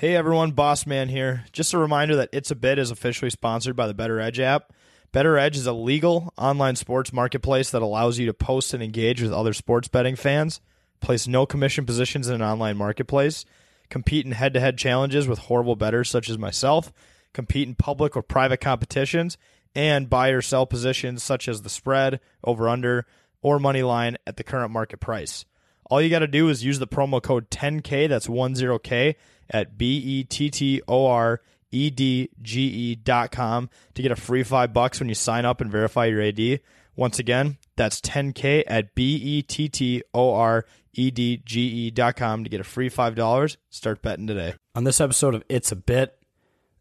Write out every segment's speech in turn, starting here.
Hey everyone, Boss Man here. Just a reminder that It's a Bit is officially sponsored by the BettorEdge app. BettorEdge is a legal online sports marketplace that allows you to post and engage with other sports betting fans, place no commission positions in an online marketplace, compete in head to head challenges with horrible bettors such as myself, compete in public or private competitions, and buy or sell positions such as the spread, over under, or money line at the current market price. All you got to do is use the promo code 10K, that's 10K, at B E T T O R E D G E dot com to get a free five bucks when you sign up and verify your AD. Once again, that's 10K at B E T T O R E D G E dot com to get a free $5. Start betting today. On this episode of It's a Bit,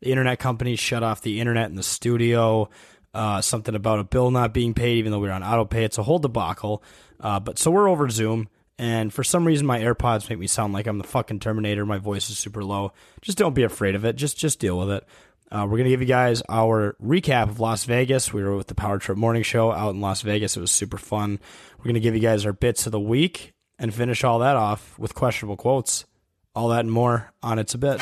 the internet company shut off the internet in the studio. Uh, something about a bill not being paid, even though we are on auto pay. It's a whole debacle. Uh, but so we're over Zoom. And for some reason, my AirPods make me sound like I'm the fucking Terminator. My voice is super low. Just don't be afraid of it. Just just deal with it. Uh, we're gonna give you guys our recap of Las Vegas. We were with the Power Trip Morning Show out in Las Vegas. It was super fun. We're gonna give you guys our bits of the week and finish all that off with questionable quotes. All that and more on It's a Bit.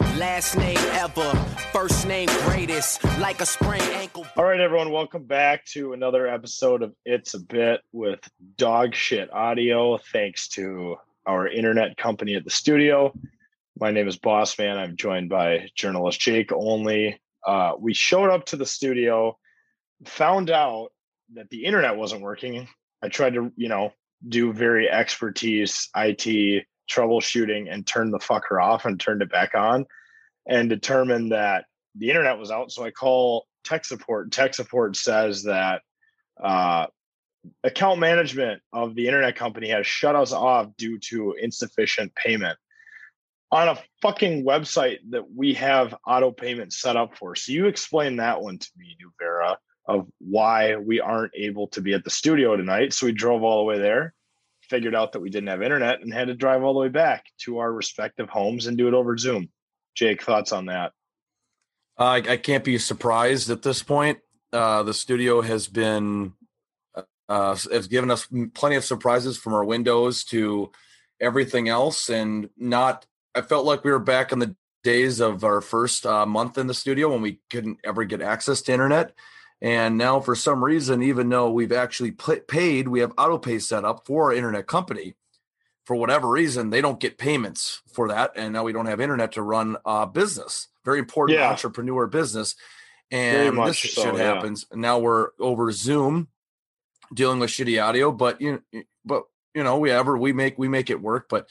Last name ever, first name greatest, like a sprained ankle. All right, everyone. Welcome back to another episode of It's a Bit with dog shit audio. Thanks to our internet company at the studio. My name is Boss Man. I'm joined by journalist Jake Only. Uh, we showed up to the studio, found out that the internet wasn't working. I tried to, you know, do very expertise IT troubleshooting and turned the fucker off and turned it back on and determined that the internet was out. So I call tech support. Tech support says that uh, account management of the internet company has shut us off due to insufficient payment on a fucking website that we have auto payment set up for. So you explain that one to me, Nuvera, of why we aren't able to be at the studio tonight. So we drove all the way there, figured out that we didn't have internet, and had to drive all the way back to our respective homes and do it over Zoom. Jake, thoughts on that? Uh, I, I can't be surprised at this point. Uh, the studio has been uh, has given us plenty of surprises from our windows to everything else, and not. I felt like we were back in the days of our first uh, month in the studio when we couldn't ever get access to internet. And now, for some reason, even though we've actually paid, we have auto pay set up for our internet company. For whatever reason, they don't get payments for that, and now we don't have internet to run a business. Very important Yeah. entrepreneur business. And this so, shit happens. And now we're over Zoom, dealing with shitty audio. But you, but you know, we ever we make we make it work. But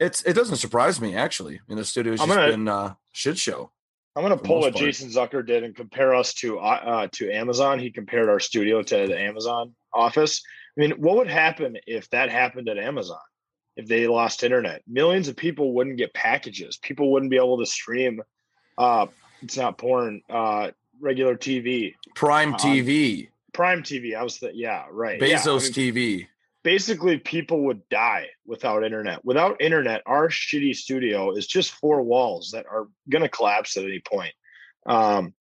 it's it doesn't surprise me actually. In the studio, I'm just gonna- been uh, shit show. I'm going to pull what part. Jason Zucker did and compare us to uh, uh, to Amazon. He compared our studio to the Amazon office. I mean, what would happen if that happened at Amazon? If they lost internet, millions of people wouldn't get packages. People wouldn't be able to stream. Uh, it's not porn. Uh, regular TV, Prime TV, Prime TV. I was the yeah right. Yeah, I Bezos mean, TV. Basically people would die without internet. Without internet, our shitty studio is just four walls that are going to collapse at any point. Um,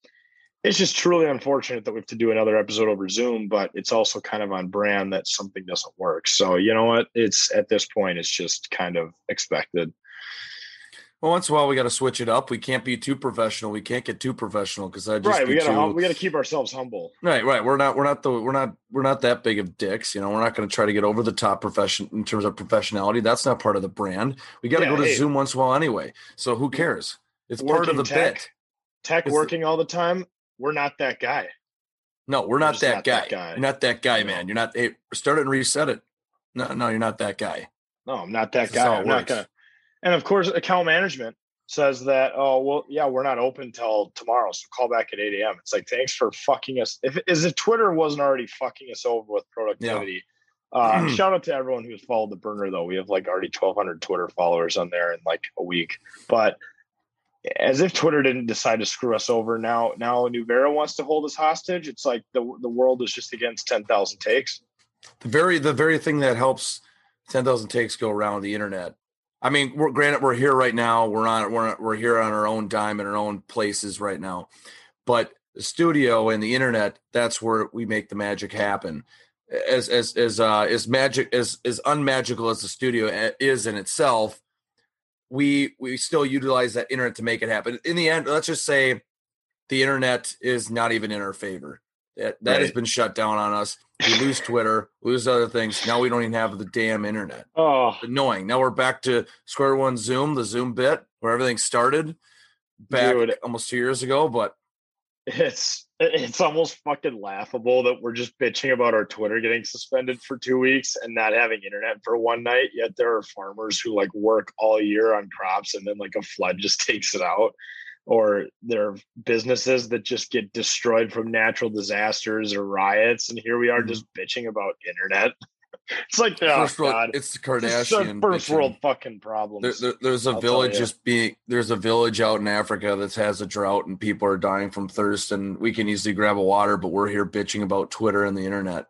it's just truly unfortunate that we have to do another episode over Zoom, but it's also kind of on brand that something doesn't work. So you know what? It's at this point, it's just kind of expected. Well, once in a while we got to switch it up. We can't be too professional. We can't get too professional because I just right? We gotta too, we gotta keep ourselves humble. Right, right. We're not we're not the we're not we're not that big of dicks, you know. We're not going to try to get over the top profession in terms of professionality. That's not part of the brand. We got to Yeah, go to hey. Zoom once in a while anyway. So who cares? It's part of the tech, bit. Tech It's the- working all the time. We're not that guy. No, we're not, that, not guy. that guy. You're not that guy, No. man. You're not. Hey, start it and reset it. No, no, you're not that guy. No, I'm not that guy. I'm not gonna. And of course, account management says that. Oh well, yeah, we're not open till tomorrow, so call back at 8 a.m. It's like thanks for fucking us. If as if Twitter wasn't already fucking us over with productivity. Uh, shout out to everyone who's followed the burner though. We have like already 1,200 Twitter followers on there in like a week. But as if Twitter didn't decide to screw us over, now now Nuvera wants to hold us hostage. It's like the the world is just against 10,000 takes. The very the very thing that helps ten thousand takes go around the internet. I mean, we're granted we're here right now. We're on we're we're here on our own dime in our own places right now, but the studio and the internet that's where we make the magic happen. As as as uh as magic as as unmagical as the studio is in itself, we we still utilize that internet to make it happen. In the end, let's just say the internet is not even in our favor. That that has been shut down on us. We lose Twitter, lose other things. Now we don't even have the damn internet. Oh, Annoying. Now we're back to square one Zoom, the Zoom bit where everything started back Dude. almost two years ago. But it's it's almost fucking laughable that we're just bitching about our Twitter getting suspended for two weeks and not having internet for one night. Yet there are farmers who like work all year on crops and then like a flood just takes it out. Or there are businesses that just get destroyed from natural disasters or riots, and here we are mm-hmm. just bitching about internet. It's like, oh first world, god, it's the Kardashian. first bitching. world fucking problem. There, there- there's a I'll village just being there's a village out in Africa that has a drought and people are dying from thirst and we can easily grab a water, but we're here bitching about Twitter and the internet.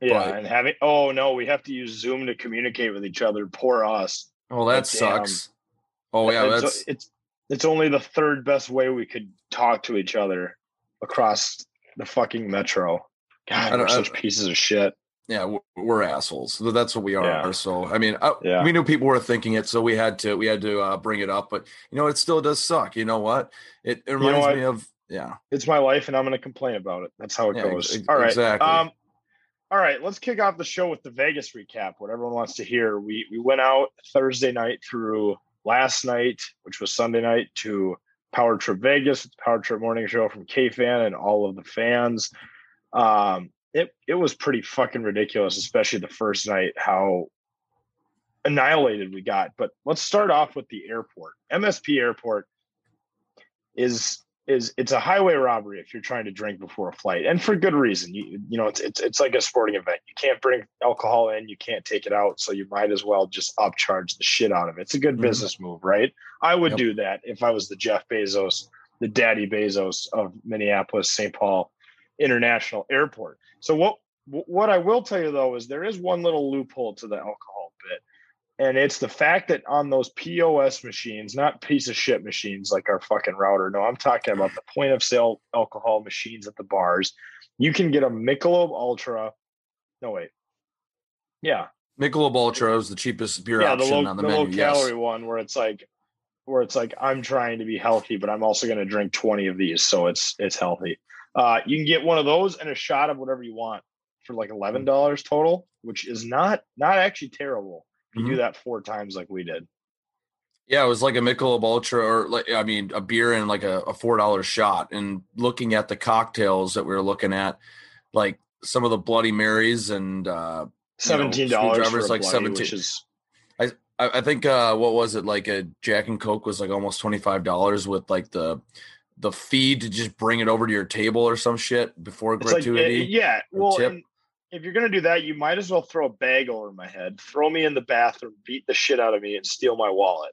yeah, but- and having oh no, we have to use Zoom to communicate with each other. Poor us. Oh, that But damn. sucks. Oh yeah, it's, that's it's it's only the third best way we could talk to each other across the fucking metro. God, we're such pieces of shit. yeah, we're, assholes. That's what we are. Yeah. So I mean, I, Yeah. we knew people were thinking it, so we had to we had to uh, bring it up. But you know, it still does suck. You know what? It, it know reminds what? me of yeah. It's my life, and I'm going to complain about it. That's how it Yeah, goes. ex- all right. exactly. Um, all right. Let's kick off the show with the Vegas recap. What everyone wants to hear. We we went out Thursday night through last night, which was Sunday night, to Power Trip Vegas, Power Trip Morning Show from KFAN and all of the fans. Um, it it was pretty fucking ridiculous, especially the first night. How annihilated we got. But let's start off with the airport. MSP Airport is is it's a highway robbery if you're trying to drink before a flight, and for good reason. You you know it's it's it's like a sporting event. You can't bring alcohol in, you can't take it out, so you might as well just upcharge the shit out of it. It's a good Mhm. business move, right? I would Yep. do that if I was the Jeff Bezos, the Daddy Bezos of Minneapolis St. Paul International Airport. So what what I will tell you though is there is one little loophole to the alcohol bit. And it's the fact that on those POS machines, not piece of shit machines like our fucking router. No, I'm talking about the point of sale alcohol machines at the bars. You can get a Michelob Ultra. No wait. Yeah, Michelob Ultra is the cheapest beer yeah, the option low, on the, the menu. low yes. calorie one where it's like where it's like I'm trying to be healthy, but I'm also going to drink 20 of these, so it's it's healthy. Uh, you can get one of those and a shot of whatever you want for like eleven dollars total, which is not not actually terrible. You do that four times like we did. Yeah, it was like a Michelob Ultra, or like I mean, a beer and like a, a four dollar shot. And looking at the cocktails that we were looking at, like some of the Bloody Marys and uh, Seventeen dollars screwdrivers, a like bloody, seventeen. is I I think uh, what was it like a Jack and Coke was like almost twenty five dollars with like the the fee to just bring it over to your table or some shit before it's like gratuity. uh, yeah. Well, and if you're gonna do that, you might as well throw a bag over my head, throw me in the bathroom, beat the shit out of me, and steal my wallet.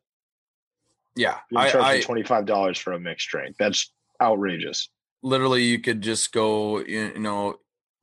yeah, I, charge me twenty five dollars for a mixed drink. That's outrageous. literally you could just go you know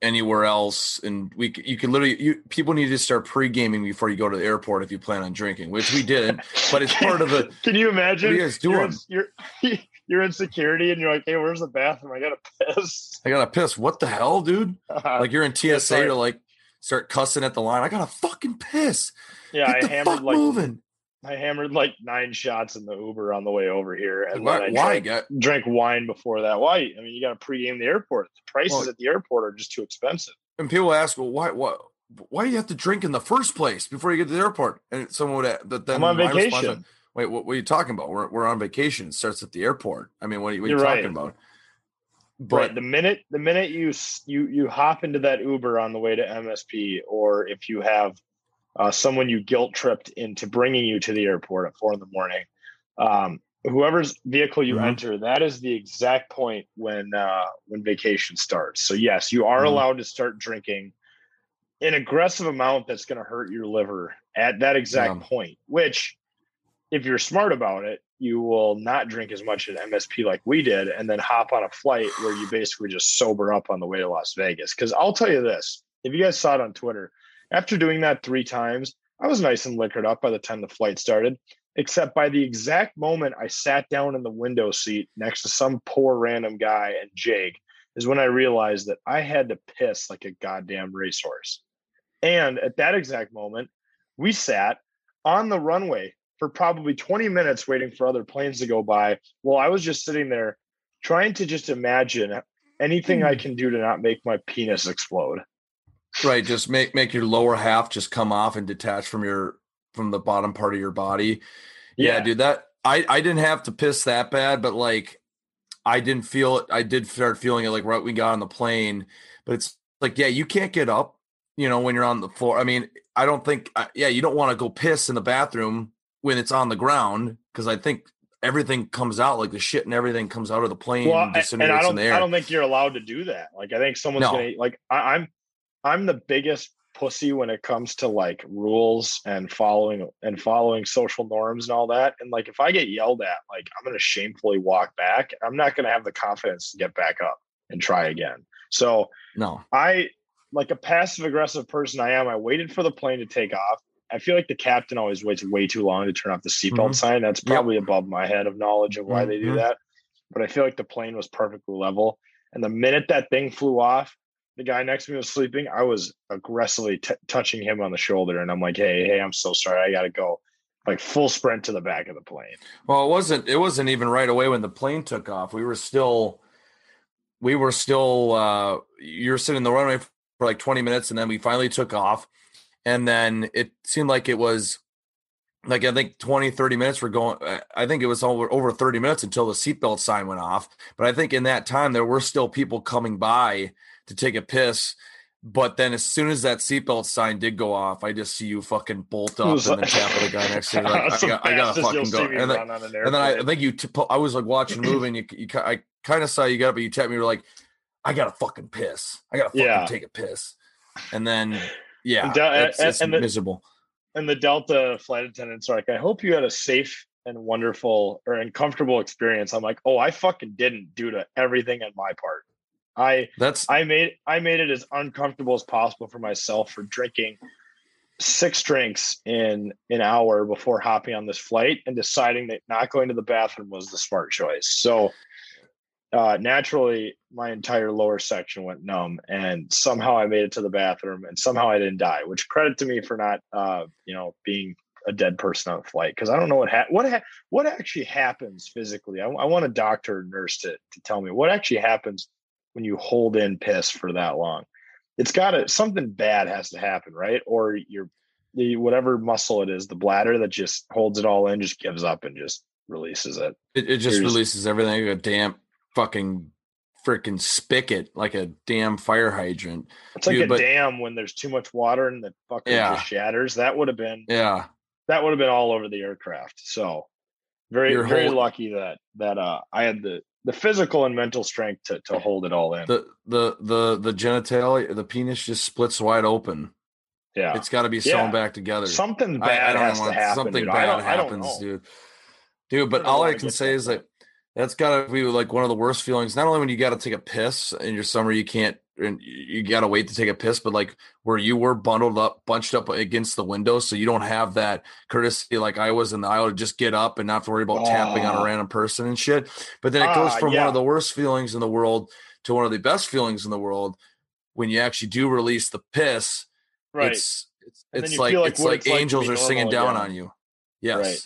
anywhere else and we you could literally you people need to start pre-gaming before you go to the airport if you plan on drinking which we didn't but it's part of the Can you imagine? You guys You're you're you're in security and you're like, hey, where's the bathroom? I gotta piss. i gotta piss what the hell dude uh-huh. like you're in tsa sorry. to like start cussing at the line i gotta fucking piss yeah, Get I hammered like moving I hammered like nine shots in the Uber on the way over here, and why, then I why drank, drank wine before that. Why? I mean, you got to pregame the airport. The prices Well- at the airport are just too expensive. and people ask well why why why do you have to drink in the first place before you get to the airport and someone would but then I'm on response vacation. was, wait what, what are you talking about we're, we're on vacation it starts at the airport i mean what are you, what are you talking right. about But right. The minute the minute you you you hop into that Uber on the way to MSP, or if you have uh, someone you guilt tripped into bringing you to the airport at four in the morning, um, whoever's vehicle you Mhm. enter, that is the exact point when uh, when vacation starts. So yes, you are Mhm. allowed to start drinking an aggressive amount that's going to hurt your liver at that exact Yeah. point. Which, if you're smart about it, you will not drink as much at MSP like we did, and then hop on a flight where you basically just sober up on the way to Las Vegas. Because I'll tell you this: if you guys saw it on Twitter, after doing that three times, I was nice and liquored up by the time the flight started. Except by the exact moment I sat down in the window seat next to some poor random guy and Jake, is when I realized that I had to piss like a goddamn racehorse. And at that exact moment, we sat on the runway for probably 20 minutes waiting for other planes to go by. Well, I was just sitting there trying to just imagine anything I can do to not make my penis explode. right, just make make your lower half just come off and detach from your from the bottom part of your body. Yeah, Yeah. dude, that I I didn't have to piss that bad, but like I didn't feel it. I did start feeling it like right when we got on the plane, but it's like yeah, you can't get up, you know, when you're on the floor. I mean, I don't think uh, yeah, you don't want to go piss in the bathroom when it's on the ground because I think everything comes out like the shit and everything comes out of the plane Well, and I- and I don't, the air. I don't think you're allowed to do that. Like, I think someone's No. gonna like. I, I'm, I'm the biggest pussy when it comes to like rules and following and following social norms and all that. And like, if I get yelled at, like, I'm gonna shamefully walk back. I'm not gonna have the confidence to get back up and try again. So no, I, like a passive aggressive person, I am. I waited for the plane to take off. I feel like the captain always waits way too long to turn off the seatbelt Mhm. sign. That's Yep. probably above my head of knowledge of why they do Mhm. that. But I feel like the plane was perfectly level. And the minute that thing flew off, the guy next to me was sleeping. I was aggressively t- touching him on the shoulder, and I'm like, "Hey, hey, I'm so sorry. I gotta go." Like full sprint to the back of the plane. Well, it wasn't. It wasn't even right away when the plane took off. We were still, we were still. uh You were sitting in the runway for like twenty minutes, and then we finally took off. And then it seemed like it was, like I think 20, 30 minutes were going. I- think it was over over thirty minutes until the seatbelt sign went off. But I think in that time there were still people coming by to take a piss. But then as soon as that seatbelt sign did go off, I just see you fucking bolt up and was then like- tap the guy next to you. Like, I, got, I gotta fucking go. And then, an and then I, I think you. T- I was like watching a movie, and you, you, I kind of saw you got up, but you tapped me. You were like, "I gotta fucking piss. I gotta fucking Yeah. take a piss." And then, yeah, it's, and- it's and the- miserable. and the Delta flight attendants are like, I hope you had a safe and wonderful or and comfortable experience. I'm like, oh, I fucking didn't due to everything on my part. I That's I made I made it as uncomfortable as possible for myself for drinking six drinks in an hour before hopping on this flight and deciding that not going to the bathroom was the smart choice. So uh, naturally, my entire lower section went numb, and somehow I made it to the bathroom, and somehow I didn't die. Which credit to me for not, uh, you know, being a dead person on a flight because I don't know what ha- what ha- what actually happens physically. I, I want a doctor or nurse to to tell me what actually happens when you hold in piss for that long. It's got to something bad has to happen, right? Or your the whatever muscle it is, the bladder that just holds it all in, just gives up and just releases it. it, it just Here's- releases everything a damp fucking freaking spigot, like a damn fire hydrant. It's like Dude, a but- dam when there's too much water and the fucker Yeah. just shatters. That would have been Yeah, that would have been all over the aircraft. So very Your very whole- lucky that that uh I had the the physical and mental strength to to hold it all in. the the the the genitalia, the penis just splits wide open. yeah. It's got to be sewn Yeah. back together. Something bad I don't has want- to happen. Something dude. bad I I happens, dude. Dude, but all I can say that is that that's got to be like one of the worst feelings. Not only when you got to take a piss in your summer, you can't, and you got to wait to take a piss, but like where you were bundled up, bunched up against the window, so you don't have that courtesy like I was in the aisle to just get up and not have to worry about tapping on a random person and shit. But then it goes Ah, from one yeah. of the worst feelings in the world to one of the best feelings in the world when you actually do release the piss. Right. It's it's, it's like like it's like it's like angels are singing down again. on you. Yes. Right.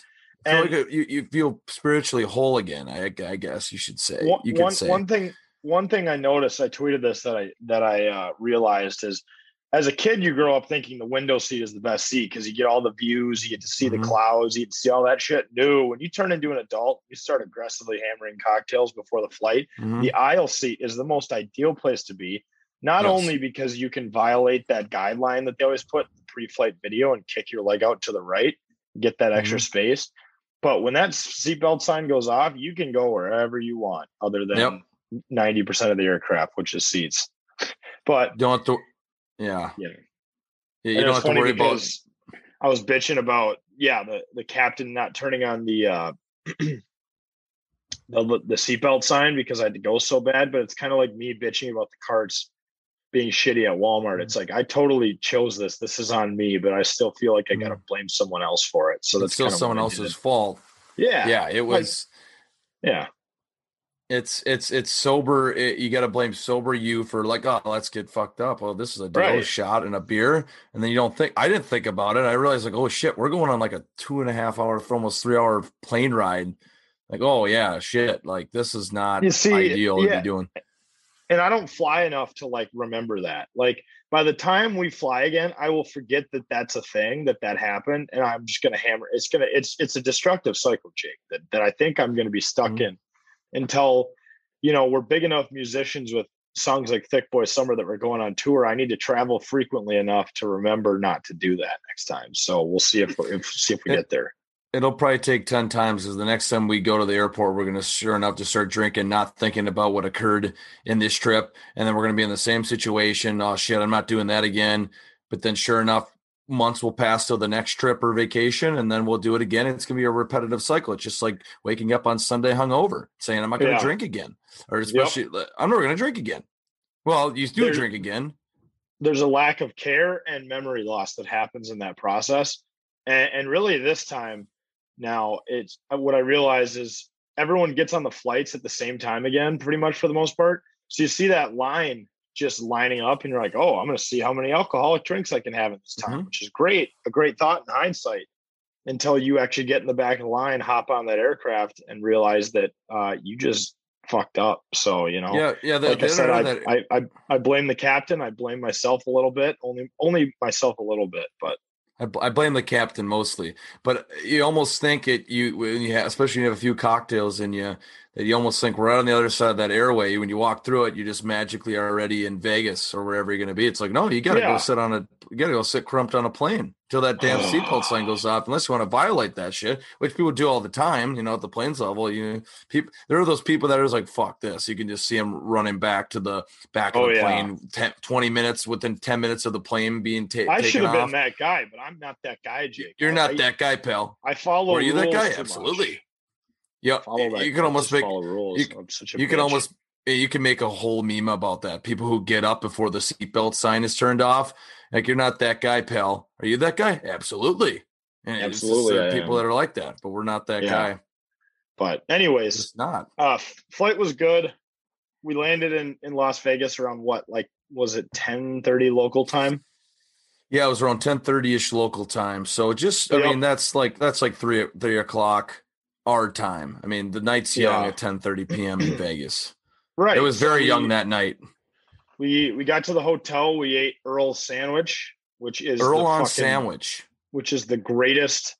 And- like you, you feel spiritually whole again. I, I guess you should say. one, you could one- say. one thing one thing I noticed, I tweeted this that I that I uh, realized is as a kid, you grow up thinking the window seat is the best seat because you get all the views, you get to see Mhm. the clouds, you get to see all that shit. No, when you turn into an adult, you start aggressively hammering cocktails before the flight. Mhm. The aisle seat is the most ideal place to be, not Yes. only because you can violate that guideline that they always put in the pre-flight video and kick your leg out to the right, get that extra Mm-hmm. space, but when that seatbelt sign goes off, you can go wherever you want, other than Yep. ninety percent of the aircraft, which is seats. But Don't have to. Yeah. yeah, Yeah, you don't have to worry about. I was bitching about yeah the the captain not turning on the uh the the seatbelt sign because I had to go so bad, but it's kind of like me bitching about the carts being shitty at Walmart. It's mm. like I totally chose this. This is on me, but I still feel like I got to mm. blame someone else for it. So it's that's still kinda someone what I did. else's fault. Yeah, Yeah, it Like, was. yeah, it's it's it's sober. It, you got to blame sober you for like, oh, let's get fucked up. Well, this is a deal oh, Right. shot and a beer, and then you don't think. I didn't think about it. I realized like, oh shit, we're going on like a two and a half hour, almost three hour plane ride. Like, oh yeah, shit. Like this is not You see, ideal to be doing. And I don't fly enough to like remember that. Like by the time we fly again, I will forget that that's a thing that that happened, and I'm just gonna hammer. It's gonna it's it's a destructive cycle, Jake. That that I think I'm gonna be stuck Mhm. in until you know we're big enough musicians with songs like Thick Boy Summer that we're going on tour. I need to travel frequently enough to remember not to do that next time. So we'll see if if see if we get there. It'll probably take 10 times because the next time we go to the airport, we're going to sure enough to start drinking, not thinking about what occurred in this trip. And then we're going to be in the same situation. Oh, shit, I'm not doing that again. But then, sure enough, months will pass till the next trip or vacation, and then we'll do it again. It's going to be a repetitive cycle. It's just like waking up on Sunday hungover, saying, I'm not going to Yeah. drink again. Or especially, I'm never going to drink again. Well, you do There- drink again. there's a lack of care and memory loss that happens in that process and, and really this time now it's uh, what i realize is everyone gets on the flights at the same time again pretty much for the most part so you see that line just lining up and you're like oh i'm going to see how many alcoholic drinks i can have at this time which is great a great thought in hindsight until you actually get in the back of the line hop on that aircraft and realize that uh, you just fucked up so you know Yeah, yeah. The, like I said, I, that- I, I I blame the captain. I blame myself a little bit. Only only myself a little bit, but I, I blame the captain mostly, but you almost think it. You when you have, especially when you have a few cocktails in you, that you almost think right on the other side of that airway. When you walk through it, you just magically are already in Vegas or wherever you're going to be. It's like no, you got to Yeah. go sit on a, you got to go sit crumped on a plane till that damn seatbelt sign goes off. Unless you want to violate that shit, which people do all the time. You know, at the planes level, you people there are those people that are just like fuck this. You can just see them running back to the back of Oh, the yeah. plane, 10, 20 minutes within ten minutes of the plane being ta- I taken should have been that guy. But I'm not that guy, Jake. You're not I- that guy, pal. I follow. Were you that guy? Absolutely. much. Yeah, you can almost make rules. you, I'm such a you can almost you can make a whole meme about that. People who get up before the seatbelt sign is turned off, like you're not that guy, pal. Are you that guy? Absolutely. And just, Absolutely, uh, people that are like that, but we're not that Yeah. guy. But anyways, It's not. uh, flight was good. We landed in in Las Vegas around what? Like, was it 10:30 local time? Yeah, it was around ten thirty ish local time. So just I Yep. mean that's like that's like three three o'clock our time. I mean the night's young Yeah. at ten thirty PM in Vegas. Right. It was very young that night. We we got to the hotel. We ate Earl's sandwich, which is Earl on fucking- sandwich. which is the greatest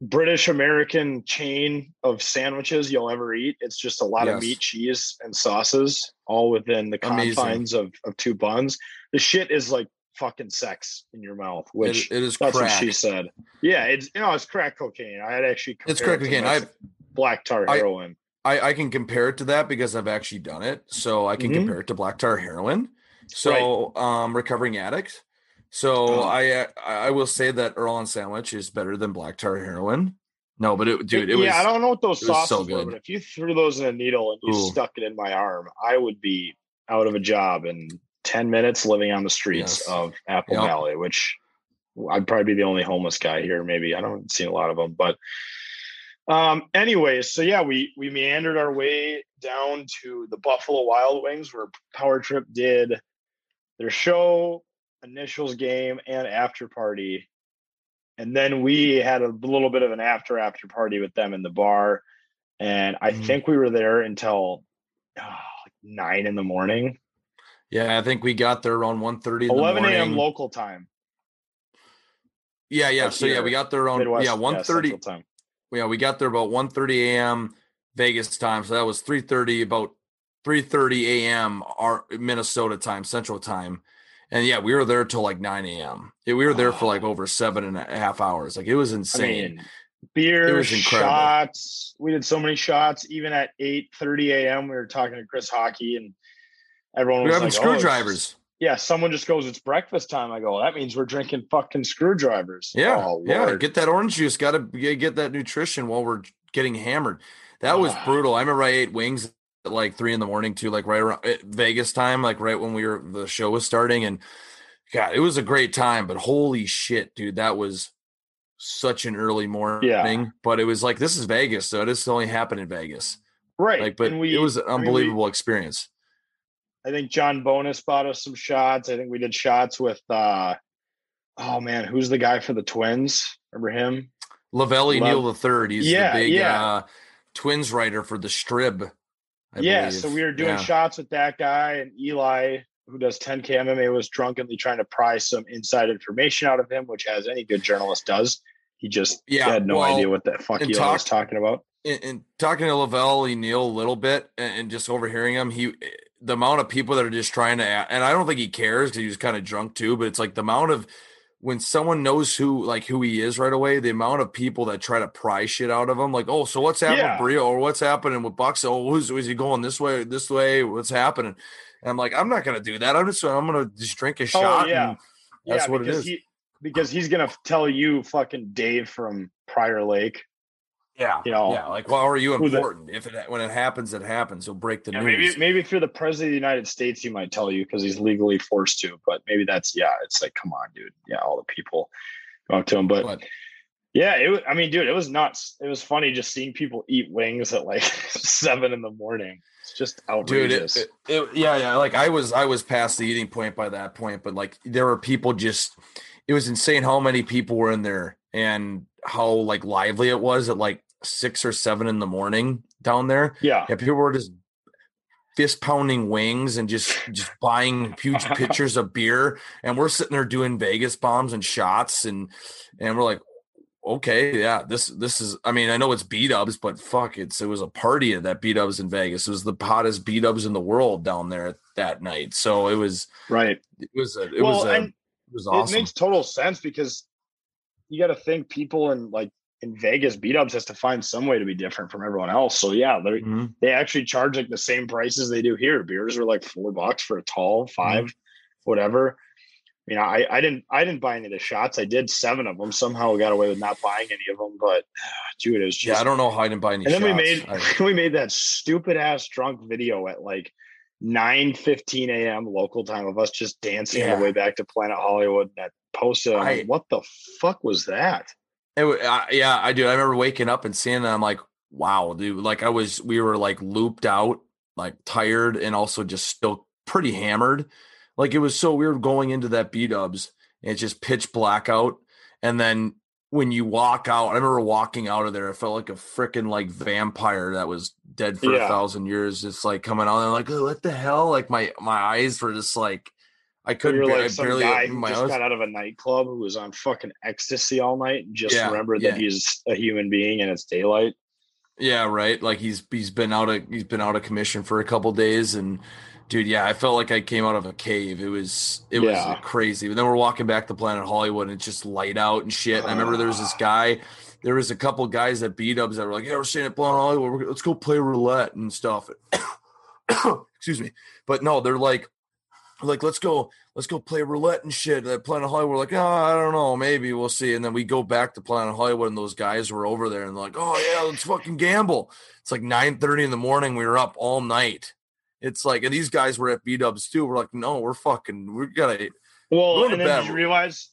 British American chain of sandwiches you'll ever eat. It's just a lot of meat, cheese, and sauces, all within the Amazing. confines of, of two buns. The shit is like fucking sex in your mouth, which it is that's crack. what she said. Yeah, it's you know it's crack cocaine. I had actually It's crack it cocaine. I- black tar heroin. I, I can compare it to that because I've actually done it. So I can Mhm. compare it to black tar heroin. So um recovering addict. So Oh. I uh, I will say that Earl of Sandwich is better than black tar heroin. No, but it dude, it was yeah, I don't know what those sauces so were, good. but if you threw those in a needle and you Ooh. stuck it in my arm, I would be out of a job in 10 minutes living on the streets Yes. of Apple Yep. Valley, which I'd probably be the only homeless guy here. Maybe I don't see a lot of them, but um, anyways, so yeah, we we meandered our way down to the Buffalo Wild Wings where Power Trip did their show, initials game, and after party. And then we had a little bit of an after after party with them in the bar. And I Mhm. think we were there until ah, like nine in the morning. Yeah, I think we got there around 1.30 in the 11 a.m. local time. Yeah, yeah. Like So yeah, we got there around Midwest, yeah yeah, 1.30. Central time. Yeah, we got there about 1.30 a.m. Vegas time. So that was 3.30, about 3.30 a.m. our Minnesota time, Central time. And yeah, we were there till like 9 a.m. Yeah, we were there for like over seven and a half hours. Like it was I insane. mean, beer, It was incredible. shots. We did so many shots. Even at 8:30 a.m., we were talking to Chris Hawkey, and everyone we was like, "Oh, screwdrivers. Yeah, someone just goes, "It's breakfast time." I go, "That means we're drinking fucking screwdrivers." Yeah, oh, yeah. Get that orange juice. Got to get that nutrition while we're getting hammered. That was brutal. I remember I ate wings at like three in the morning too, like right around Vegas time, like right when we were the show was starting, and God, it was a great time. But holy shit, dude, that was such an early morning. Thing. But it was like this is Vegas, so this only happened in Vegas, right. like, but we, it was an mean, we- unbelievable experience. I think John Bonus bought us some shots. I think we did shots with uh oh man, who's the guy for the twins? Remember him? Lavelli Love- Neal the third. He's Yeah, the big yeah. uh, twins writer for the Strib. I yeah, believe. so we were doing Yeah. shots with that guy and Eli, who does 10K MMA, was drunkenly trying to pry some inside information out of him, which as any good journalist does. He just Yeah, had no well, idea what the fuck Eli talk- was talking about. and, and talking to La Velle Neal a little bit and, and just overhearing him, he the amount of people that are just trying to, and I don't think he cares because he was kind of drunk too. But it's like the amount of when someone knows who like who he is right away, the amount of people that try to pry shit out of him, like, oh, so what's happening Yeah. with Brio or what's happening with Bucks? Oh, who's is he going this way, this way? What's happening? And I'm like, I'm not gonna do that. I'm just I'm gonna just drink a oh, shot. Oh, yeah. and that's yeah, what it is. because. He, because he's gonna tell you fucking Dave from Prior Lake. Yeah, you know, yeah. Like, why are you who the- important? if it when it happens, it happens. He'll break the Yeah, news. maybe maybe if you're the president of the United States, he might tell you because he's legally forced to. But maybe that's yeah. It's like, come on, dude. Yeah, all the people go up to him, but, But- yeah, it. I mean, dude, it was nuts. It was funny just seeing people eat wings at like seven in the morning. It's just dude outrageous. it, it, it- yeah yeah like i was i was past the eating point by that point but like there were people just it was insane how many people were in there and how like lively it was at like six or seven in the morning down there. Yeah, yeah people were just fist pounding wings and just just buying huge pitchers of beer and we're sitting there doing vegas bombs and shots and and we're like okay yeah this this is i mean i know it's b-dubs but fuck it's it was a party at that b-dubs in vegas. It was the hottest b-dubs in the world down there that night. So it was right. it was a, it well, was a, it was awesome it makes total sense because you got to think people in like in Vegas B-Dubs has to find some way to be different from everyone else. So yeah, they Mhm. they actually charge like the same prices they do here. Beers are like four bucks for a tall, 5 Mm-hmm. whatever. You know, I, I didn't I didn't buy any of the shots. I did seven of them. Somehow got away with not buying any of them. But dude, it was just yeah i don't know how i didn't buy any and then we made I- we made that stupid ass drunk video at like 9 15 a.m. local time of us just dancing on the way back to Planet Hollywood. That posted, I'm like, what the fuck was that? It, I, yeah, I do. I remember waking up and seeing it. I'm like, wow, dude. Like I was, we were like looped out, like tired, and also just still pretty hammered. Like it was so weird going into that B Dubs. and It's just pitch blackout, and then when you walk out, I remember walking out of there. I felt like a freaking like vampire that was dead for a thousand years. It's like coming out and like, oh, what the hell? Like my my eyes were just like, I couldn't you're like I some guy who just eyes. got out of a nightclub who was on fucking ecstasy all night and just Yeah, remembered yeah. that he's a human being and it's daylight. Yeah, right. Like he's he's been out of he's been out of commission for a couple days, and dude, yeah, I felt like I came out of a cave. It was it Yeah. was crazy. But then we're walking back to Planet Hollywood, and it's just light out and shit. And I remember there was this guy. There was a couple guys at B Dubs that were like, "Yeah, we're staying at Planet Hollywood. Let's go play roulette and stuff." Excuse me, but no, they're like, like let's go, let's go play roulette and shit at Planet Hollywood. Like, oh, I don't know, maybe we'll see. And then we go back to Planet Hollywood, and those guys were over there, and they're like, oh yeah, let's fucking gamble. It's like nine thirty in the morning. We were up all night. It's like, and these guys were at B Dubs too. We're like, no, we're fucking, we gotta. Well, and then bed. did you realize,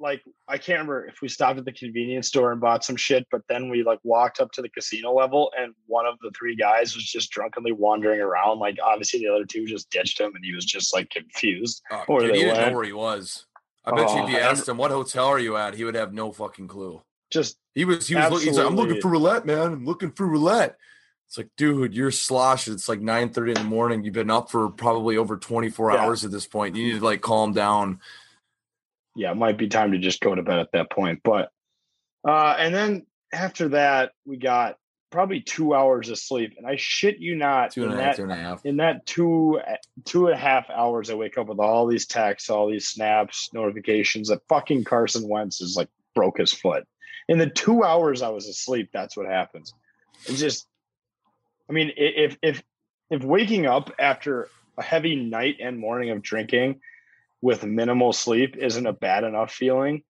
like, I can't remember if we stopped at the convenience store and bought some shit, but then we like walked up to the casino level, and one of the three guys was just drunkenly wandering around. Like, obviously, the other two just ditched him, and he was just like confused. Uh, Where dude, they he didn't went. know where he was. I bet you if you Oh, asked him what hotel are you at, he would have no fucking clue. Just He was he was looking, he's like, I'm looking for roulette, man. I'm looking for roulette. It's like, dude, you're sloshed. It's like 9 30 in the morning. You've been up for probably over 24 Yeah. hours at this point. You need to like calm down. Yeah, it might be time to just go to bed at that point. But uh and then after that, we got probably two hours of sleep. And I shit you not, Two and in a half, that, two and a half. in that two two and a half hours, I wake up with all these texts, all these snaps, notifications that fucking Carson Wentz is like broke his foot. In the two hours I was asleep, that's what happens. It's just, I mean, if if if waking up after a heavy night and morning of drinking with minimal sleep isn't a bad enough feeling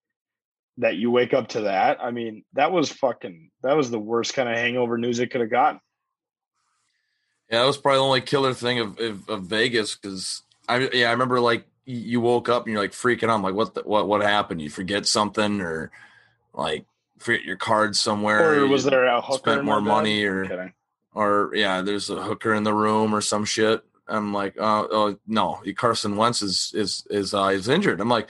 that you wake up to that. I mean, that was fucking that was the worst kind of hangover news it could have gotten. Yeah, that was probably the only killer thing of, of, of Vegas because I yeah I remember like you woke up and you're like freaking out I'm like what the, what what happened you forget something or like forget your card somewhere Or was there a hooker spent more money or or yeah there's a hooker in the room or some shit I'm like oh, oh no Carson Wentz is is is uh, is injured I'm like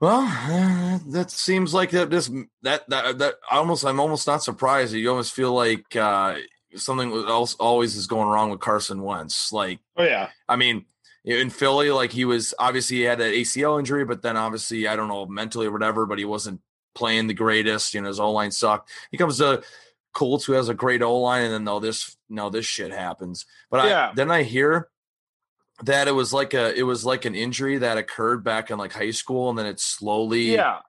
well uh, that seems like that this that that that almost I'm almost not surprised you almost feel like uh something else always is going wrong with Carson Wentz like Oh yeah. I mean, in Philly, like he was obviously he had an ACL injury, but then obviously I don't know mentally or whatever, but he wasn't playing the greatest. You know, his O line sucked. He comes to Colts, who has a great O line, and then no, this no, this shit happens. But Yeah. I then I hear that it was like a it was like an injury that occurred back in like high school, and then it slowly Yeah.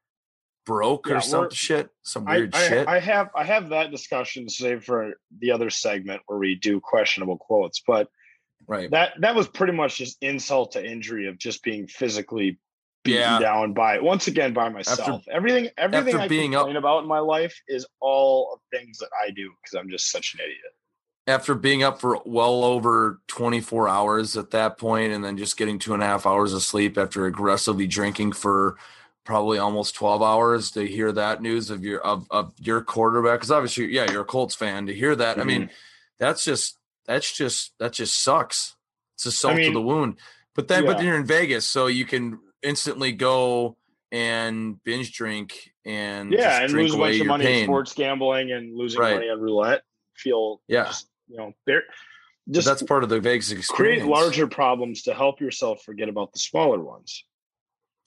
broke Yeah, or some shit, some weird I, shit. I have I have that discussion saved for the other segment where we do questionable quotes, but right. that that was pretty much just insult to injury of just being physically beaten Yeah. down by once again by myself. everything everything after I being up- complain about in my life is all things that I do because I'm just such an idiot. After being up for well over 24 hours at that point and then just getting two and a half hours of sleep after aggressively drinking for probably almost 12 hours to hear that news of your of, of your quarterback because obviously yeah you're a colts fan to hear that i mean mm-hmm. that's just that's just that just sucks it's a salt to mean, the wound but then but then you're in vegas so you can instantly go and binge drink and Yeah, and drink lose a bunch of money in sports gambling and losing Right. money on roulette. Feel Yeah. You know, there But just that's part of the vegas experience create larger problems to help yourself forget about the smaller ones.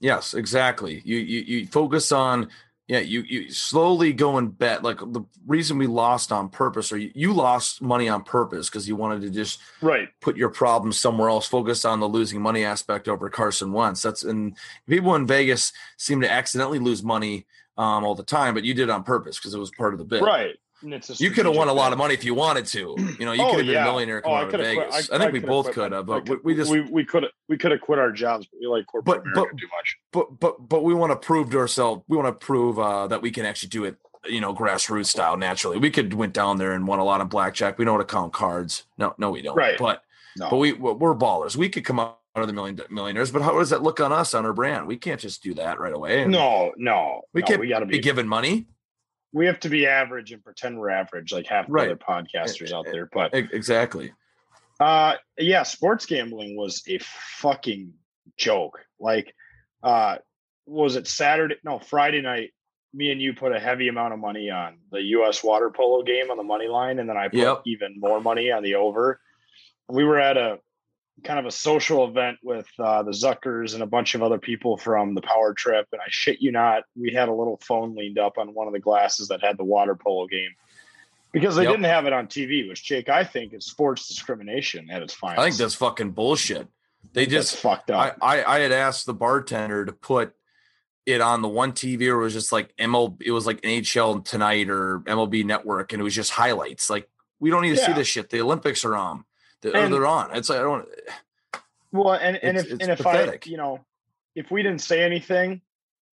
Yes, exactly. You you you focus on yeah, you you slowly go and bet like the reason we lost on purpose or you, you lost money on purpose because you wanted to just Right. put your problems somewhere else, focus on the losing money aspect over Carson Wentz. That's and people in Vegas seem to accidentally lose money um all the time, but you did on purpose because it was part of the bit. Right. And it's a You could have won a lot of money if you wanted to. You know, you Oh, could have been yeah. a millionaire Oh, coming I out of Vegas. I- I, think I we both could have, but we, we just we we could have we could have quit our jobs, but we like corporate But- America but- too much. but but but we want to prove to ourselves we want to prove uh, that we can actually do it you know grassroots style naturally we could went down there and won a lot of blackjack we know how to count cards no no we don't Right. but No. but we we're ballers we could come out of the million millionaires but how does that look on us on our brand we can't just do that right away No, no. we no, can't we gotta be be giving money we have to be average and pretend we're average like half the other podcasters out there. But E- exactly Uh yeah, sports gambling was a fucking joke. Like uh was it Saturday? No, Friday night. Me and you put a heavy amount of money on the US water polo game on the money line, and then I put Yep. even more money on the over. We were at a kind of a social event with uh, the Zuckers and a bunch of other people from the power trip. And I shit you not, we had a little phone leaned up on one of the glasses that had the water polo game because they Yep. didn't have it on TV, which Jake, I think is sports discrimination at its finest. i think that's fucking bullshit they That's just fucked up. I, I I had asked the bartender to put it on the one TV or it was just like ML it was like NHL tonight or MLB network and it was just highlights. Like we don't need to see this shit. The Olympics are on. The, or And- they're on. It's like I don't Well, and, and if and if. I, you know, if we didn't say anything,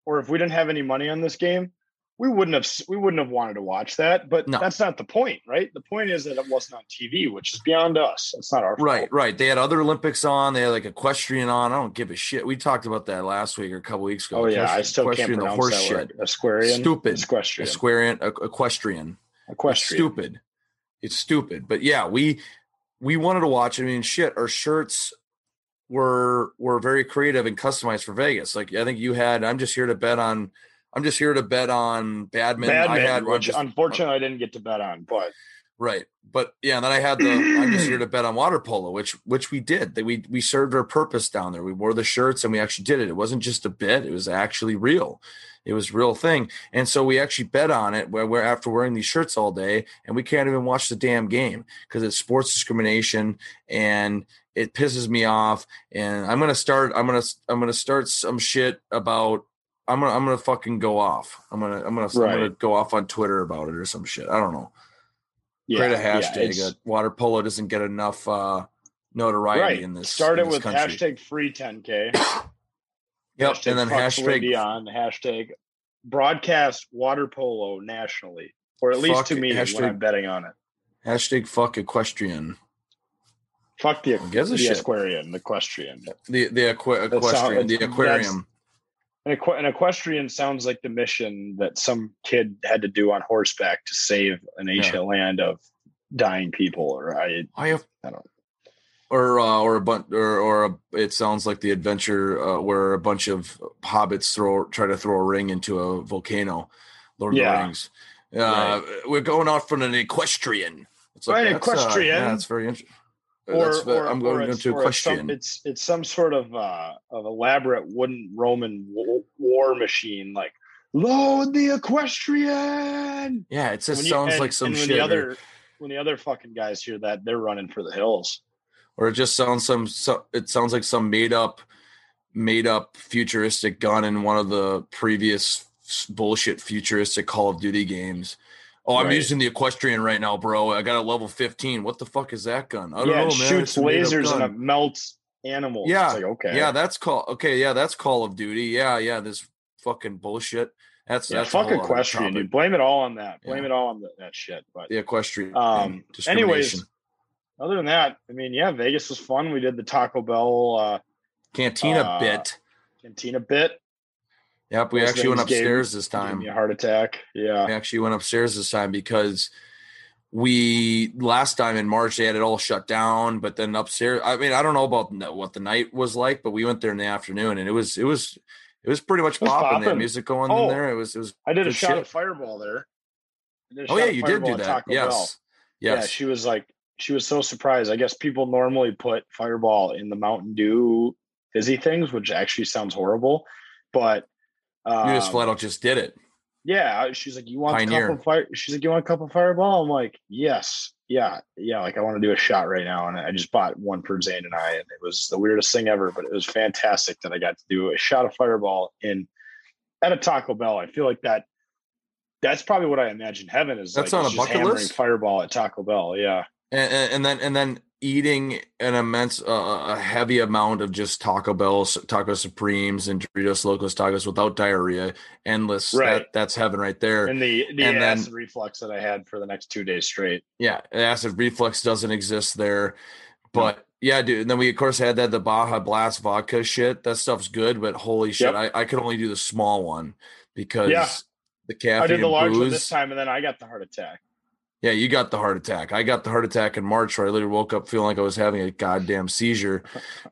or if we didn't have any money on this game, we wouldn't have we wouldn't have wanted to watch that. But No. that's not the point, right? The point is that it wasn't on TV, which is beyond us. It's not our right, fault. right. They had other Olympics on, they had like equestrian on. I don't give a shit. We talked about that last week or a couple weeks ago. Oh yeah, I Equestrian- still can't equestrian, the pronounce horse that word. shit. Aquarian, Stupid. equestrian, Equestrian, equ- equestrian. It's equestrian. stupid. It's stupid. But yeah, we we wanted to watch. I mean, shit, our shirts were were very creative and customized for Vegas. Like I think you had. I'm just here to bet on. I'm just here to bet on badminton. Badminton, I had which just- unfortunately I didn't get to bet on, but right, but yeah, and then I had the I'm just here to bet on water polo, which which we did. That we we served our purpose down there. We wore the shirts and we actually did it. It wasn't just a bit; it was actually real. It was real thing. And so we actually bet on it where we're after wearing these shirts all day and we can't even watch the damn game because it's sports discrimination and it pisses me off. And I'm gonna start. I'm gonna I'm gonna start some shit about. I'm gonna I'm gonna fucking go off. I'm gonna I'm gonna Right. I'm gonna go off on Twitter about it or some shit. I don't know. Yeah, Create a hashtag. uh, water polo doesn't get enough uh, notoriety right. in this. Start in it this with country. hashtag free 10K. Yep, hashtag and then hashtag hashtag broadcast water polo nationally, or at least to me when hashtag- I'm betting on it. hashtag fuck equestrian. Fuck the, the shit? Aquarian, the equestrian. Uh, the the aqua- sound- equestrian, the aquarium. An, equ- an equestrian sounds like the mission that some kid had to do on horseback to save an ancient land of dying people. Or I, I have I don't. Or uh, or a bunch or or a, it sounds like the adventure uh, where a bunch of hobbits throw try to throw a ring into a volcano. Lord of the Rings. Uh, We're going off from an equestrian. It's Right, that's, uh, equestrian. yeah, that's very interesting. Or, or, I'm going it's, into or it's some- equestrian. It's it's some sort of uh, of elaborate wooden Roman wa- war machine, like load the equestrian. Yeah, it just you- sounds and- like some and when shit. The other when the other fucking guys hear that, they're running for the hills. Or it just sounds some so, it sounds like some made up made up futuristic gun in one of the previous bullshit futuristic call of duty games oh i'm Right. using the equestrian right now bro i got a level 15 what the fuck is that gun i don't yeah, know man shoots It's a made-up lasers and it melts animals. yeah It's like, okay, yeah that's call okay yeah that's call of duty yeah yeah this fucking bullshit that's yeah, that's fuck equestrian, dude. Blame it all on that. Blame Yeah. it all on the, that shit. But the equestrian Um, discrimination anyways, other than that, I mean, yeah, Vegas was fun. We did the Taco Bell uh, cantina uh, bit cantina bit. yep we Those actually went things gave- upstairs this Gave time me a heart attack. Yeah, I actually went upstairs this time because we last time in March they had it all shut down, but then upstairs. I mean, I don't know about what the night was like, but we went there in the afternoon and it was it was it was pretty much was popping. They had music going Oh, in there. It was it was. I did a shot shit. of Fireball there. I did a Oh yeah, you did do that. Yes, Bell. yes. Yeah, she was like, she was so surprised. I guess people normally put Fireball in the Mountain Dew fizzy things, which actually sounds horrible. But um, you just flat out just did it. yeah, she's like, you want a Pioneer. cup of fire? She's like, you want a cup of Fireball? I'm like, yes, yeah, yeah. Like I want to do a shot right now, and I just bought one for Zane and I, and it was the weirdest thing ever, but it was fantastic that I got to do a shot of Fireball in at a Taco Bell. I feel like that. That's probably what I imagine heaven is. That's like, on a bucket list? Fireball at Taco Bell. Yeah. And, and, and then and then eating an immense uh, a heavy amount of just Taco Bell Taco Supremes and Doritos Locos Tacos without diarrhea, endless. Right. That, that's heaven right there. And the the And then- acid reflux that I had for the next two days straight. yeah, acid reflux doesn't exist there, but. Yeah, dude. And then we of course had that the Baja Blast vodka shit. That stuff's good, but holy shit, Yep. I, I could only do the small one because Yeah. the caffeine I did the large one this time, and then I got the heart attack. Yeah, you got the heart attack. I got the heart attack in March where I literally woke up feeling like I was having a goddamn seizure.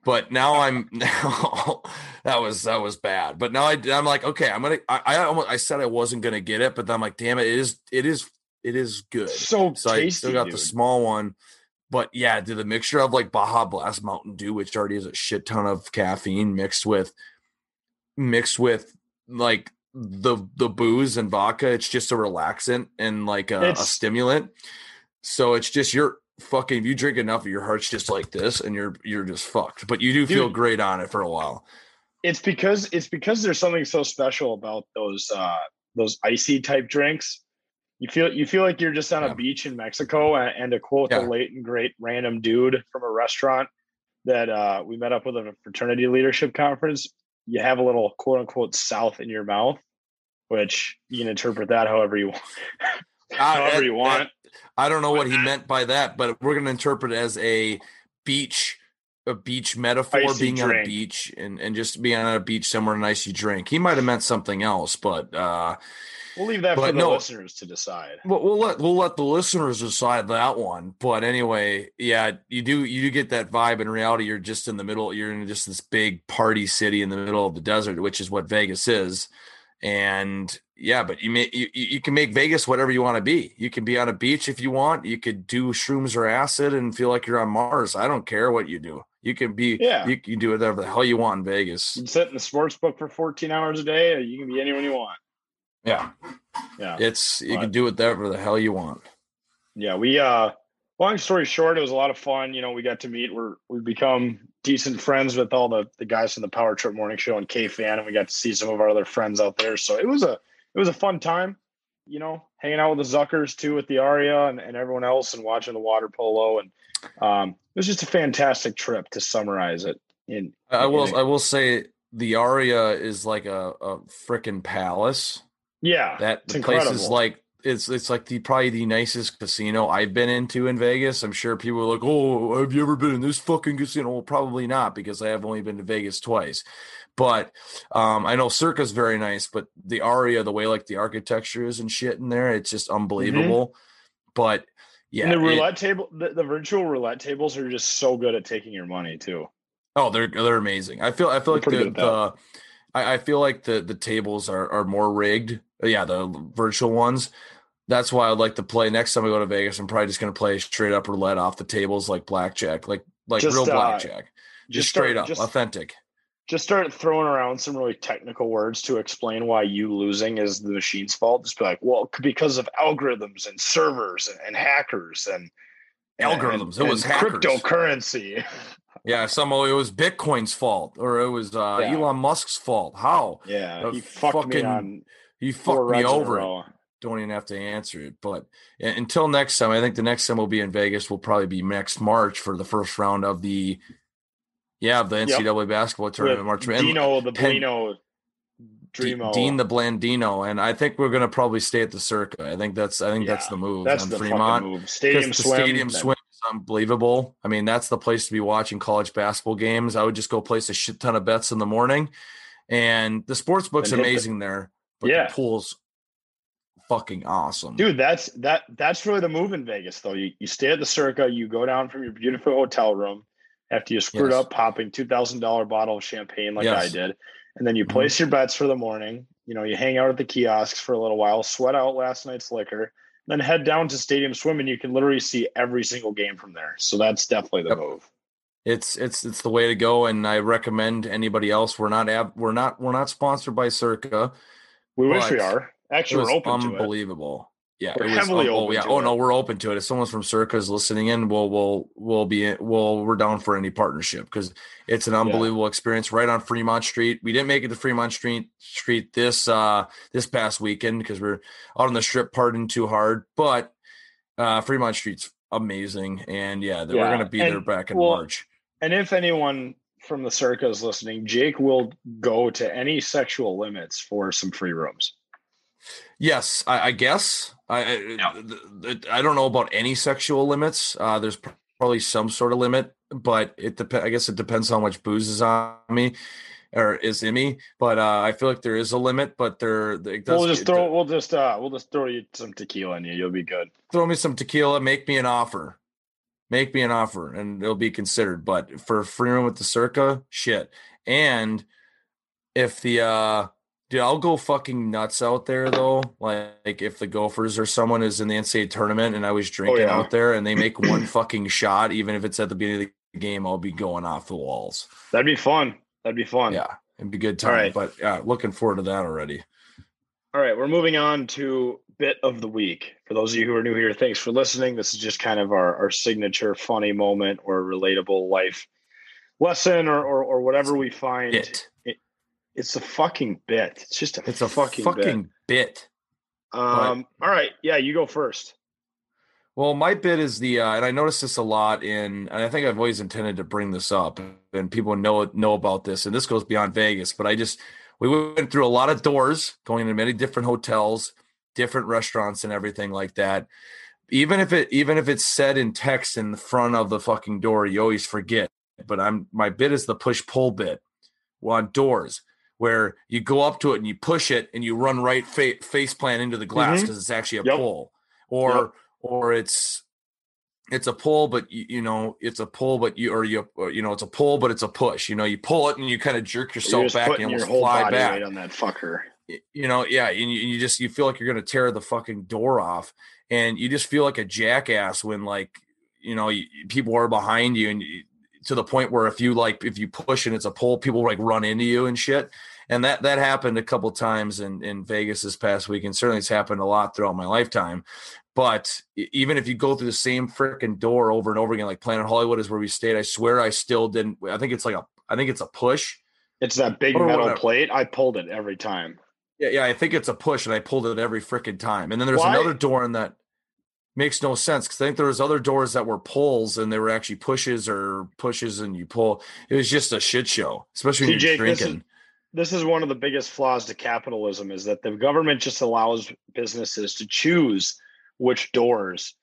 But now I'm now that was that was bad. But now I, I'm like, okay, I'm gonna. I I, almost, I said I wasn't gonna get it, but then I'm like, damn it, it is it is it is good. So, So I tasty, still got the small one. But yeah, dude, the mixture of like Baja Blast Mountain Dew, which already has a shit ton of caffeine, mixed with mixed with like the the booze and vodka, it's just a relaxant and like a, a stimulant. So it's just you're fucking. If you drink enough, your heart's just like this, and you're you're just fucked. But you do feel Dude. great on it for a while. it's because it's because there's something so special about those uh those icy type drinks. You feel you feel like you're just on Yeah. a beach in Mexico, and, and to quote Yeah. the late and great random dude from a restaurant that uh, we met up with at a fraternity leadership conference, you have a little quote unquote south in your mouth, which you can interpret that however you want. however you want. I don't know what he meant by that, but we're gonna interpret it as a beach, a beach metaphor, Icy being on a beach and and just being on a beach somewhere nice you drink. He might have meant something else, but uh, We'll leave that But for the no. listeners to decide. we'll, we'll let we'll let the listeners decide that one. But anyway, yeah, you do you do get that vibe. In reality, you're just in the middle. You're in just this big party city in the middle of the desert, which is what Vegas is. And yeah, but you may you, you can make Vegas whatever you want to be. You can be on a beach if you want. You could do shrooms or acid and feel like you're on Mars. I don't care what you do. You can be Yeah. You can do whatever the hell you want in Vegas. You can sit in the sports book for 14 hours a day, or you can be anyone you want. Yeah, Yeah. it's you But- can do whatever the hell you want. yeah we uh long story short it was a lot of fun you know we got to meet we're we've become decent friends with all the the guys from the power trip morning show and KFAN and we got to see some of our other friends out there. So it was a it was a fun time you know hanging out with the zuckers too with the aria and, and everyone else and watching the water polo. And um it was just a fantastic trip to summarize it in I will in- I will say the Aria is like a, a freaking palace. yeah That the place is like it's it's like the probably the nicest casino I've been into in Vegas. I'm sure people are like, "Oh, have you ever been in this fucking casino?" Well, probably not because I have only been to Vegas twice. But um, I know Circa's very nice, but the Aria, the way like the architecture is and shit in there, it's just unbelievable. But yeah, and the it- roulette table the, the virtual roulette tables are just so good at taking your money too Oh, they're they're amazing. I feel I feel They're like the, the I, I feel like the the tables are are more rigged. Yeah, the virtual ones. That's why I'd like to play next time I go to Vegas. I'm probably just gonna play straight up roulette off the tables like blackjack, like like Just, real uh, blackjack. Just, just start- straight up, just- authentic. just start throwing around some really technical words to explain why you losing is the machine's fault. Just be like, well, because of algorithms and servers and, and hackers and Algorithms. and it was hackers. cryptocurrency. Yeah, some it was Bitcoin's fault or it was uh, Yeah. Elon Musk's fault. How? Yeah, he fucked me fucking- on He fucked me over. Don't even have to answer it. But until next time, I think the next time we'll be in Vegas will probably be next March for the first round of the yeah of the Yep. NCAA basketball tournament. With March and Dino the Blino Dreamo. Dean the Blandino, and I think we're gonna probably stay at the Circa. I think that's I think that's the move That's on the Fremont. move. Stadium swim. stadium swim is unbelievable. I mean, that's the place to be watching college basketball games. I would just go place a shit ton of bets in the morning, and the sports book's hit the- amazing there. But Yeah. the pool's fucking awesome, Dude, that's that that's really the move in Vegas though. You you stay at the Circa, you go down from your beautiful hotel room after you screwed Yes. up popping two thousand dollar bottle of champagne like I did, and then you Mhm. place your bets for the morning. You know, you hang out at the kiosks for a little while, sweat out last night's liquor, then head down to Stadium Swim, and you can literally see every single game from there. So that's definitely the Yep. move. It's it's it's the way to go, and I recommend anybody else. We're not ab- we're not we're not sponsored by Circa. We wish we are. Actually, we're open to it. unbelievable. Yeah, We're it was, heavily oh, open yeah. to Oh it. no, we're open to it. If someone's from Circa is listening in, we'll we'll we'll be we'll we're down for any partnership because it's an unbelievable experience right on Fremont Street. We didn't make it to Fremont Street Street this uh this past weekend because we're out on the strip partying too hard, but uh Fremont Street's amazing, and yeah, we're gonna be there back in well, March. And if anyone from the Circa is listening, Jake will go to any sexual limits for some free rooms. Yes, I, I guess. I I, th- th- I don't know about any sexual limits. Uh, there's pr- probably some sort of limit, but it depends. I guess it depends how much booze is on me or is in me. But uh, I feel like there is a limit. But there, it does, we'll just it- throw we'll just uh we'll just throw you some tequila in you. You'll be good. throw me some tequila. Make me an offer. Make me an offer, and it'll be considered. But for free room with the Circa, shit. And if the uh dude, I'll go fucking nuts out there though. Like if the Gophers or someone is in the NCAA tournament and I was oh, drinking yeah. out there and they make one fucking shot, even if it's at the beginning of the game, I'll be going off the walls. That'd be fun. That'd be fun. Yeah, it'd be good time. Right. But yeah, looking forward to that already. All right, we're moving on to bit of the week. For those of you who are new here, thanks for listening. This is just kind of our, our signature funny moment or relatable life lesson or or, or whatever we find. It, it's a fucking bit. It's just a It's a fucking, fucking, bit. bit. Um, all right, yeah, you go first. Well, my bit is the, uh, and I noticed this a lot in, and I think I've always intended to bring this up, and people know know about this, and this goes beyond Vegas. But I just, we went through a lot of doors, going into many different hotels, different restaurants, and everything like that. Even if it, even if it's said in text in the front of the fucking door, you always forget. But I'm my bit is the push pull bit on doors where you go up to it and you push it and you run right fa- face plant into the glass mm-hmm. because it's actually a Yep. pull, or Yep. or it's it's a pull, but you, you know it's a pull, but you or you or, you know it's a pull, but it's a push. You know you pull it and you kind of jerk yourself back and putting you your almost fly back. weight on that fucker. you know, yeah, and you, you just you feel like you're gonna tear the fucking door off, and you just feel like a jackass when like you know you, people are behind you, and you, to the point where if you like if you push and it's a pull, people like run into you and shit. And that that happened a couple times in in Vegas this past week, and certainly it's happened a lot throughout my lifetime. But even if you go through the same freaking door over and over again, like Planet Hollywood is where we stayed, I swear I still didn't. I think it's like a, I think it's a push. It's that big metal whatever. plate. I pulled it every time. Yeah, yeah, I think it's a push, and I pulled it every freaking time. And then there's another door in that makes no sense because I think there was other doors that were pulls and they were actually pushes or pushes and you pull. It was just a shit show, especially when TJ, you're this is, drinking. this is one of the biggest flaws to capitalism is that the government just allows businesses to choose which doors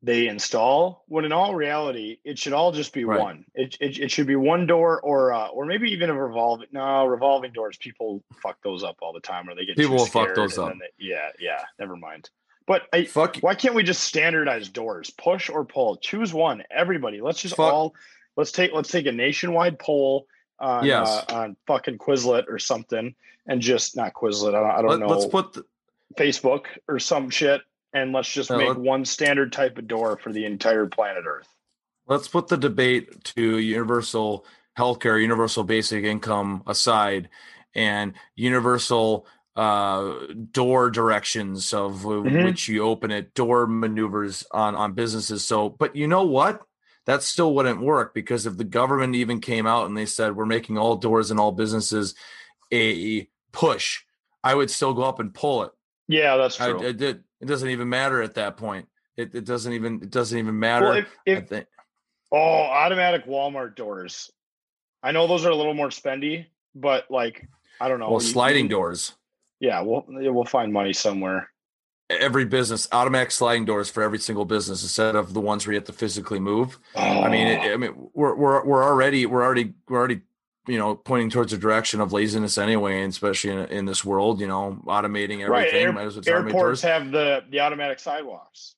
they install when in all reality it should all just be Right. one it, it, it should be one door or uh, or maybe even a revolving no revolving doors people fuck those up all the time or they get People will fuck those up. they- yeah yeah never mind but I, Fuck why can't we just standardize doors push or pull choose one everybody let's just Fuck. all let's take let's take a nationwide poll on Yes. uh, on fucking quizlet or something and just not quizlet i don't, I don't Let, know let's put the, facebook or some shit and let's just No, make let- one standard type of door for the entire planet earth let's put the debate to universal healthcare, universal basic income aside, and universal uh, door directions of Mhm. which you open it, door maneuvers on on businesses. So, but you know what? That still wouldn't work because if the government even came out and they said we're making all doors and all businesses a push, I would still go up and pull it. yeah that's I, true I did. It doesn't even matter at that point. It, it doesn't even it doesn't even matter. well, if, I if think. oh automatic walmart doors i know those are a little more spendy but like i don't know Well, sliding you- doors. Yeah we'll we'll find money somewhere every business automatic sliding doors for every single business instead of the ones where you have to physically move. I mean, it, oh. I mean, we're we're we're already we're already we're already you know pointing towards a direction of laziness anyway, and especially in, in this world, you know, automating everything. right air- well airports doors. have the the automatic sidewalks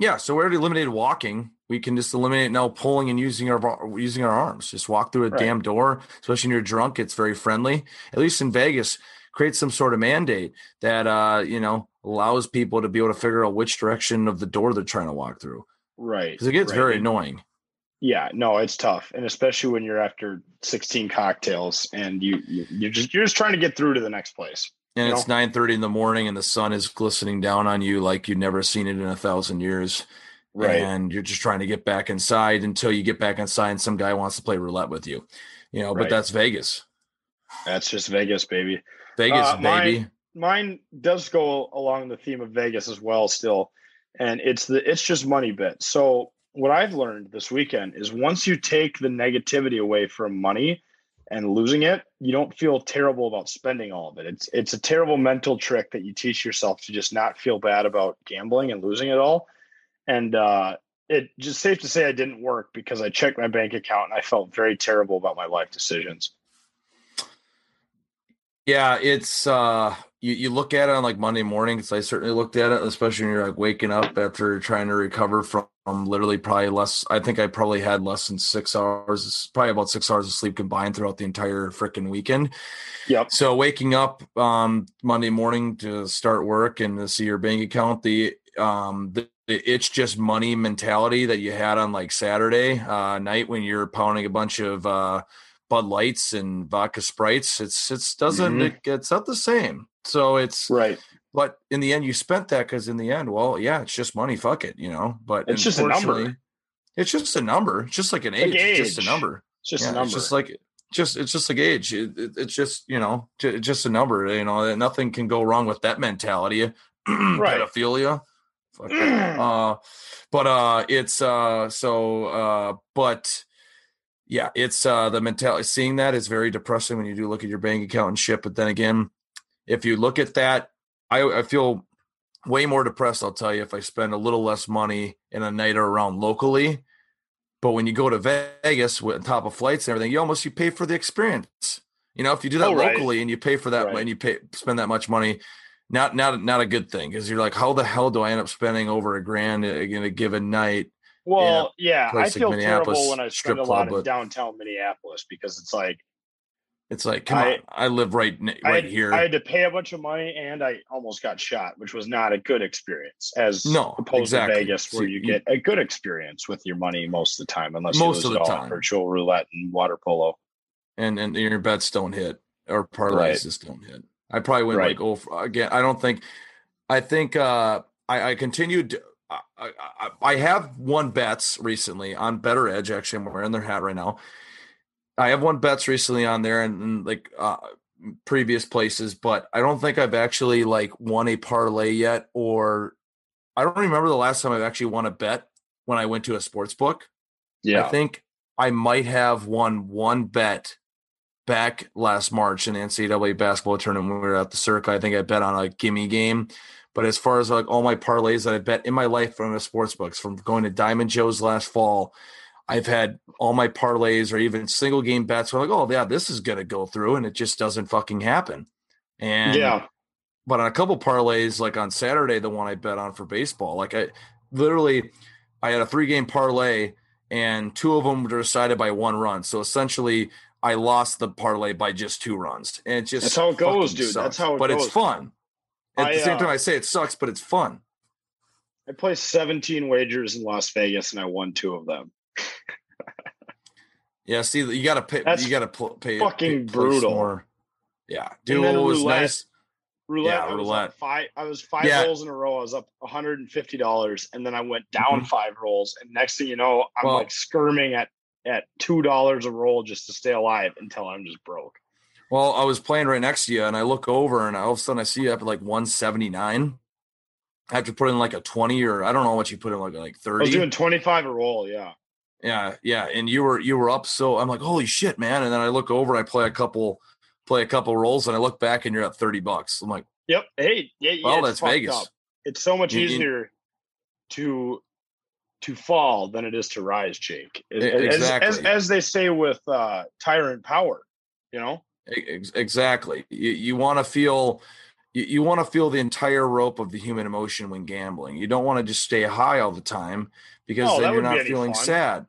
Yeah, so we already eliminated walking. We can just eliminate now pulling and using our using our arms. Just walk through a Right. damn door, especially when you're drunk. It's very friendly. At least in Vegas, create some sort of mandate that uh, you know allows people to be able to figure out which direction of the door they're trying to walk through. right Because it gets right. very annoying. Yeah, no, it's tough, and especially when you're after 16 cocktails and you, you you're just you're just trying to get through to the next place. And it's know? nine thirty in the morning, and the sun is glistening down on you like you've never seen it in a thousand years. Right. And you're just trying to get back inside until you get back inside, and some guy wants to play roulette with you. You know, but Right. that's Vegas. That's just Vegas, baby. Vegas, Uh, baby. Mine, mine does go along the theme of Vegas as well, still, and it's the it's just money bit. So what I've learned this weekend is once you take the negativity away from money and losing it, you don't feel terrible about spending all of it. It's it's a terrible mental trick that you teach yourself to just not feel bad about gambling and losing it all. And uh, it just safe to say I didn't work because I checked my bank account and I felt very terrible about my life decisions. Yeah, it's uh you, you look at it on like Monday mornings. I certainly looked at it, especially when you're like waking up after trying to recover from, literally probably less I think I probably had less than six hours, probably about six hours of sleep combined throughout the entire freaking weekend. Yep. So waking up um Monday morning to start work and to see your bank account, the um the, the it's just money mentality that you had on like Saturday uh night when you're pounding a bunch of uh Bud Lights and vodka sprites. It's it's doesn't Mhm. it, it's not the same. So it's Right. but in the end you spent that because in the end, well, yeah, it's just money. Fuck it, you know. But It's just a number. It's just a number. It's just like an age. Like It's just a number. It's just a number. It's just like just it's just like age. It, it- it's just you know ju- just a number. You know, nothing can go wrong with that mentality. right. Pedophilia. Fuck uh, but uh, it's uh, so uh, but yeah, it's uh, the mentality. Seeing that is very depressing when you do look at your bank account and shit. But then again, if you look at that, I, I feel way more depressed. I'll tell you if I spend a little less money in a night or around locally. But when you go to Vegas with on top of flights and everything, you almost you pay for the experience. You know, if you do that Oh, right. locally and you pay for that Right. and you pay spend that much money, not not not a good thing because you're like, how the hell do I end up spending over a grand in a given night? Well, yeah, I like feel terrible when I spend a club, lot in downtown Minneapolis because it's like It's like, come I- on, I live right right had, here. I had to pay a bunch of money and I almost got shot, which was not a good experience as No, opposed exactly. to Vegas where So you you- get a good experience with your money most of the time, unless Most you of the it all on time. virtual roulette and water polo. and and your bets don't hit or parlays Right. just don't hit. I probably went Right. like oh again. I don't think. I think uh, I, I continued. I, I, have won bets recently on BettorEdge. Actually, I'm wearing their hat right now. I have won bets recently on there and, and like uh, previous places, but I don't think I've actually like won a parlay yet, or I don't remember the last time I've actually won a bet when I went to a sports book. Yeah. I think I might have won one bet back last March in the NCAA basketball tournament when we were at the Circa. I think I bet on a gimme game. But as far as like all my parlays that I bet in my life from the sports books, from going to Diamond Joe's last fall, I've had all my parlays or even single game bets where I'm like, oh yeah, this is gonna go through, and it just doesn't fucking happen. And yeah. but on a couple parlays, like on Saturday, the one I bet on for baseball, like I literally, I had a three game parlay, and two of them were decided by one run. So essentially, I lost the parlay by just two runs, and it just That's how it goes, dude. That's how it goes. But it's fun. At I, the same uh, time, I say it sucks, but it's fun. I placed 17 wagers in Las Vegas and I won two of them. Yeah, see, you got to pay. That's you got to pl- pay. fucking pay- brutal. More. Yeah, dude, was roulette. nice. Roulette, Yeah, I was roulette. up five. I was five Yeah. rolls in a row. I was up 150 dollars, and then I went down five rolls. And next thing you know, I'm Mm-hmm. Well- like skirming at at two dollars a roll just to stay alive until I'm just broke. Well, I was playing right next to you, and I look over, and all of a sudden I see you up at like 179. I have to put in like a 20 or I don't know what you put in like like 30. I was doing 25 a roll. Yeah. yeah, yeah, and you were you were up so I'm like holy shit, man! And then I look over, I play a couple play a couple rolls, and I look back, and you're at 30 bucks. I'm like, Yep. Hey. Yeah. yeah Well, it's that's Vegas. Up. It's so much easier to to fall than it is to rise, Jake. As, E- as- exactly. as, as they say with uh, tyrant power. You know. Ex- Exactly. You, you want to feel you, you want to feel the entire rope of the human emotion when gambling. You don't want to just stay high all the time because Oh, then you're be feeling fun. sad.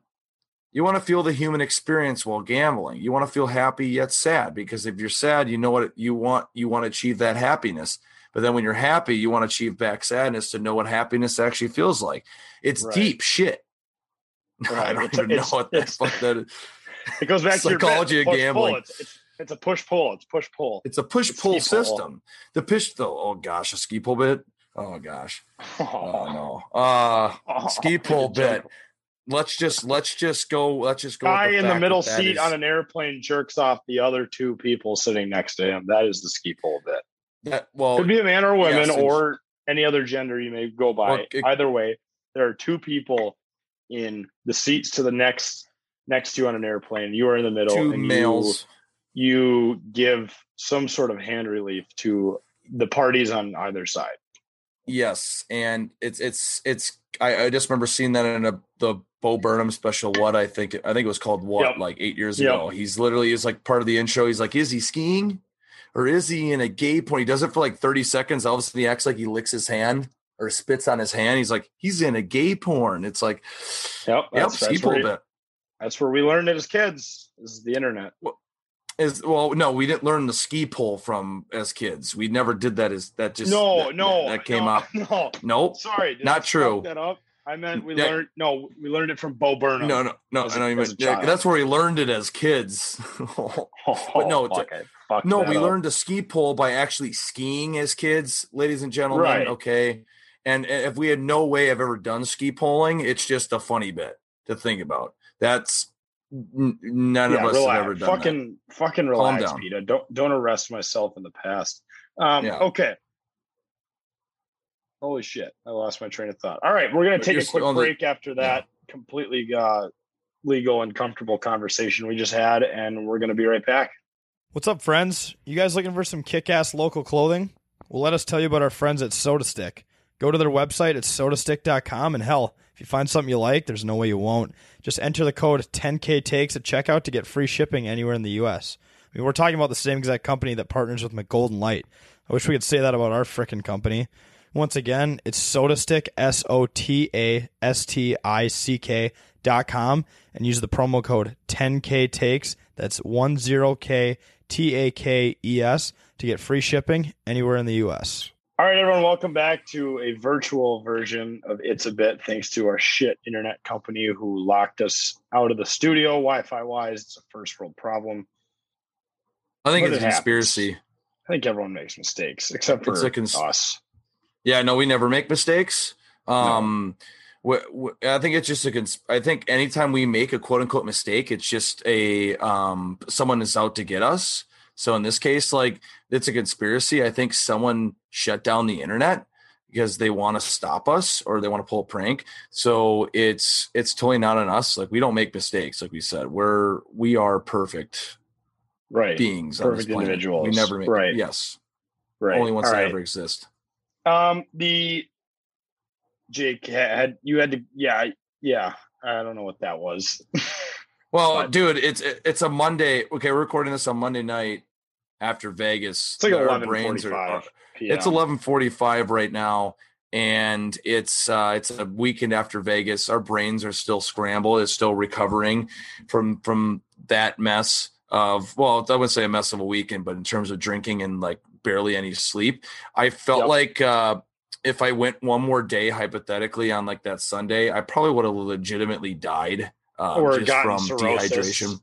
You want to feel the human experience while gambling. You want to feel happy yet sad because if you're sad, you know what you want. You want to achieve that happiness. But then when you're happy, you want to achieve back sadness to know what happiness actually feels like. It's Right. deep shit. I Right. don't It's- even know what the fuck that is. It goes back to your Psychology bit, of gambling. It's, it's, a push pull. It's push pull. It's a push pull system. The push though. Oh gosh, a ski pull bit. Oh gosh. Oh Oh, no. Uh Oh, ski pull bit. Let's just let's just go. Let's just go. Guy in the middle that that seat is- on an airplane jerks off the other two people sitting next to him. That is the ski pole bit. that, well, Could be a man or women yes, or any other gender you may go by. Well, it- Either way, there are two people in the seats to the next next to you on an airplane. You are in the middle. two and you- males. You give some sort of hand relief to the parties on either side. Yes, and it's it's it's. I, I just remember seeing that in a the Bo Burnham special. What I think I think it was called what Yep. like eight years Yep. ago. He's literally is like part of the intro. He's like, is he skiing, or is he in a gay porn? He does it for like thirty seconds. All of a sudden, he acts like he licks his hand or spits on his hand. He's like, he's in a gay porn. It's like, Yep, yep, that's- where-. That's where we learned it as kids. This is the internet. Is well, no, we didn't learn the ski pole from as kids. We never did that. As that just no, that, no, that came no, up. No, Nope, sorry, not I true. That up. I meant we Yeah. learned. No, we learned it from Bo Burnham. No, no, no. as I a- know you meant yeah, that's where we learned it as kids. Oh, but no, fuck, I fucked no, we up. learned to ski pole by actually skiing as kids, ladies and gentlemen. Right. Okay, and if we had no way of ever done ski poling, it's just a funny bit to think about. That's n- none yeah, of us relax. have ever done that. fucking, fucking Calm relax, down. Peter. Don't don't arrest myself in the past. Um, Yeah. Okay. Holy shit! I lost my train of thought. All right, we're gonna But take a quick still on the- break after that completely uh, legal and comfortable conversation we just had, and we're gonna be right back. What's up, friends? You guys looking for some kick ass local clothing? Well, let us tell you about our friends at SotaStick. Go to their website at sotastick.com and hell, if you find something you like, there's no way you won't. Just enter the code 10K Takes at checkout to get free shipping anywhere in the U.S. I mean, we're talking about the same exact company that partners with McGolden Light. I wish we could say that about our frickin' company. Once again, it's SotaStick, S O T A S T I C K dot com, and use the promo code 10K Takes. That's 10K T A K E S to get free shipping anywhere in the US. All right, everyone, welcome back to a virtual version of It's a Bit, thanks to our shit internet company who locked us out of the studio Wi Fi wise. It's a first world problem. I think But it's a it conspiracy. I think everyone makes mistakes except for cons- us. Yeah, no, we never make mistakes. Um, wh- wh- I think it's just a. Cons- I think anytime we make a quote unquote mistake, it's just a um someone is out to get us. So in this case, like it's a conspiracy. I think someone shut down the internet because they want to stop us or they want to pull a prank. So it's it's totally not on us. Like we don't make mistakes. Like we said, we're we are perfect Right. beings. on this Perfect individuals. We never make Right. Yes, Right. only ones All that right. ever exist. Um, the Jake had you had to, yeah, yeah. I don't know what that was. Well, But- dude, it's it's a Monday. Okay, we're recording this on Monday night after Vegas. It's like Our brains are- It's eleven forty five right now, and it's uh, it's a weekend after Vegas. Our brains are still scrambled. It's still recovering from from that mess of well, I wouldn't say a mess of a weekend, but in terms of drinking and like barely any sleep, I felt Yep. like uh, if I went one more day hypothetically on like that Sunday, I probably would have legitimately died uh, or just from cirrhosis dehydration.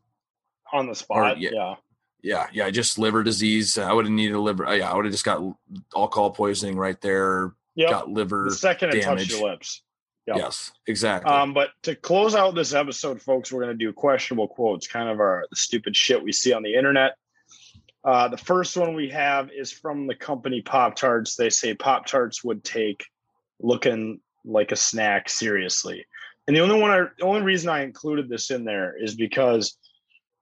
on the spot. yeah. yeah. Yeah, yeah, just liver disease. I would have needed a liver. Yeah, I would have just got alcohol poisoning right there. Yep. Got liver. The second it touched your lips. Yep. Yes, exactly. Um, but to close out this episode, folks, we're going to do questionable quotes, kind of our the stupid shit we see on the internet. Uh, the first one we have is from the company Pop Tarts. They say Pop Tarts would take looking like a snack seriously, and the only one, I, the only reason I included this in there is because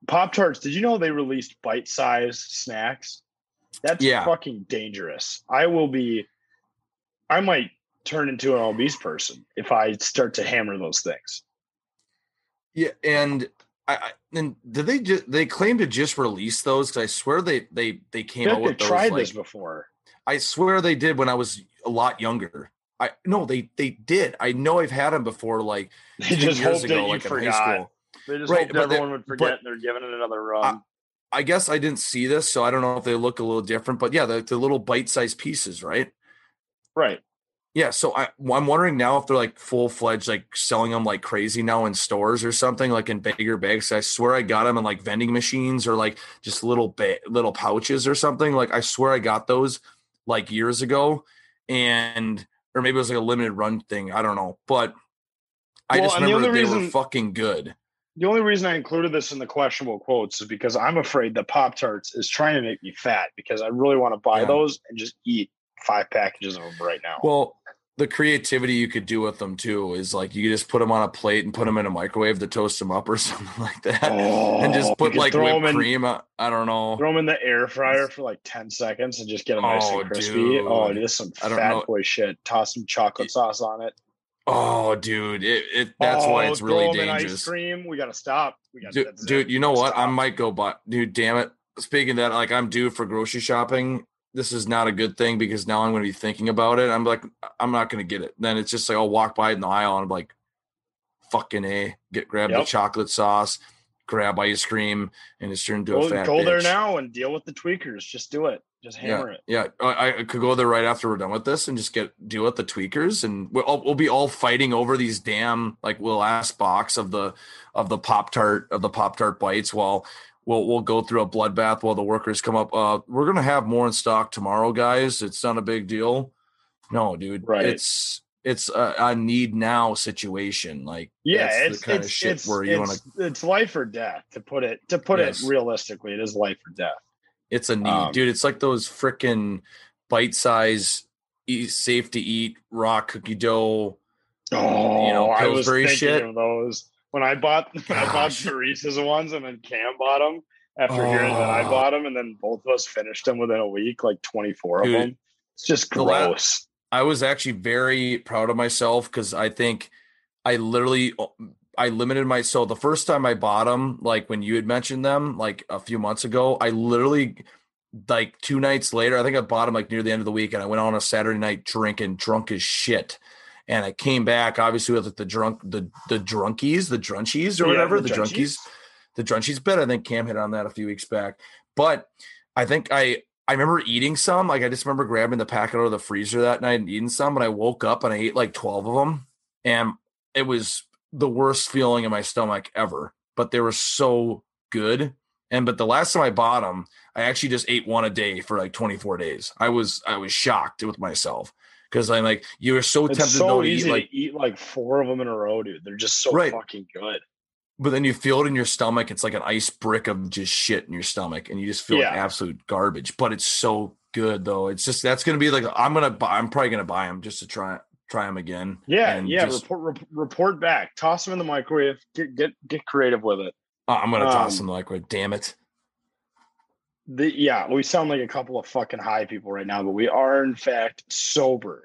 Pop Tarts. Did you know they released bite-sized snacks? That's Yeah. fucking dangerous. I will be. I might turn into an obese person if I start to hammer those things. yeah, and I, I and did they just they claim to just release those? Because I swear they they they came out with those. tried like- this before. I swear they did when I was a lot younger. I no, they they did. I know I've had them before, like They just years ago, like in high school. They just Right, hoped but they- everyone would forget they're giving it another run. I guess I didn't see this, so I don't know if they look a little different. But yeah, the, the little bite-sized pieces, right? right. Yeah, so I, I'm wondering now if they're like full fledged, like selling them like crazy now in stores or something, like in bigger bags. I swear I got them in like vending machines or like just little ba- little pouches or something. Like I swear I got those like years ago, and or maybe it was like a limited run thing. I don't know, but I Well, just the remember only they were fucking good. The only reason I included this in the questionable quotes is because I'm afraid that Pop Tarts is trying to make me fat because I really want to buy Yeah. those and just eat five packages of them right now. Well, the creativity you could do with them too is like you just put them on a plate and put them in a microwave to toast them up or something like that, and Oh, just put like whipped in- cream. uh, I don't know. Throw them in the air fryer for like 10 seconds and just get them nice Oh, and crispy. Oh, dude. this is some I don't fat know. boy shit. Toss some chocolate sauce on it. Oh, dude, it, it that's why Oh, it's really in Ice dangerous. cream. We got to stop. We got Dude, dude, you know what? I might go buy. Dude, damn it. Speaking of that, like I'm due for grocery shopping. This is not a good thing because now I'm going to be thinking about it. I'm like, I'm not going to get it. Then it's just like I'll walk by it in the aisle and I'm like, fucking a, get grab the chocolate sauce, grab ice cream, and it's turned into Go, a fat. go there now and deal with the tweakers. Just do it. Just hammer it. Yeah, I, I could go there right after we're done with this and just get deal with the tweakers, and we'll, all- we'll be all fighting over these damn like little ass box of the of the pop tart of the pop tart bites. While we'll we'll go through a bloodbath while the workers come up. Uh, we're gonna have more in stock tomorrow, guys. It's not a big deal. No, dude, Right. It's it's a, a need now situation. Like Yeah, it's the kind it's of shit it's, where you want to. it's life or death. To put it to put Yes. it realistically, it is life or death. It's a need, Um, dude. It's like those freaking bite size, safe to eat raw cookie dough. Oh, you know, I was thinking shit. of those when I bought when I bought Teresa's ones, and then Cam bought them after hearing that I Oh. bought them, and then both of us finished them within a week, like twenty four of them. It's just gross. I was actually very proud of myself because I think I literally I limited my so the first time I bought them, like when you had mentioned them, like a few months ago, I literally like two nights later, I think I bought them like near the end of the week, and I went on a Saturday night drinking, drunk as shit. And I came back obviously with like the drunk the the drunkies, the drunchies or Yeah, whatever, the the, drunkies. the Drunchies bit. I think Cam hit on that a few weeks back. But I think I I remember eating some. Like I just remember grabbing the packet out of the freezer that night and eating some. And I woke up and I ate like twelve of them, and it was the worst feeling in my stomach ever. But they were so good. And but the last time I bought them, I actually just ate one a day for like 24 days. I was I was shocked with myself because I'm like you are so It's tempted so to easy eat like to eat like four of them in a row, dude. They're just so Right. fucking good. but then you feel it in your stomach. It's like an ice brick of just shit in your stomach, and you just feel like absolute garbage. But it's so good though. It's just that's gonna be like I'm gonna buy. I'm probably gonna buy them just to try try them again. Yeah, and yeah. just- report rep- report back. Toss them in the microwave. Get get get creative with it. oh, I'm gonna toss um, them like damn it. The, yeah, we sound like a couple of fucking high people right now, but we are in fact sober.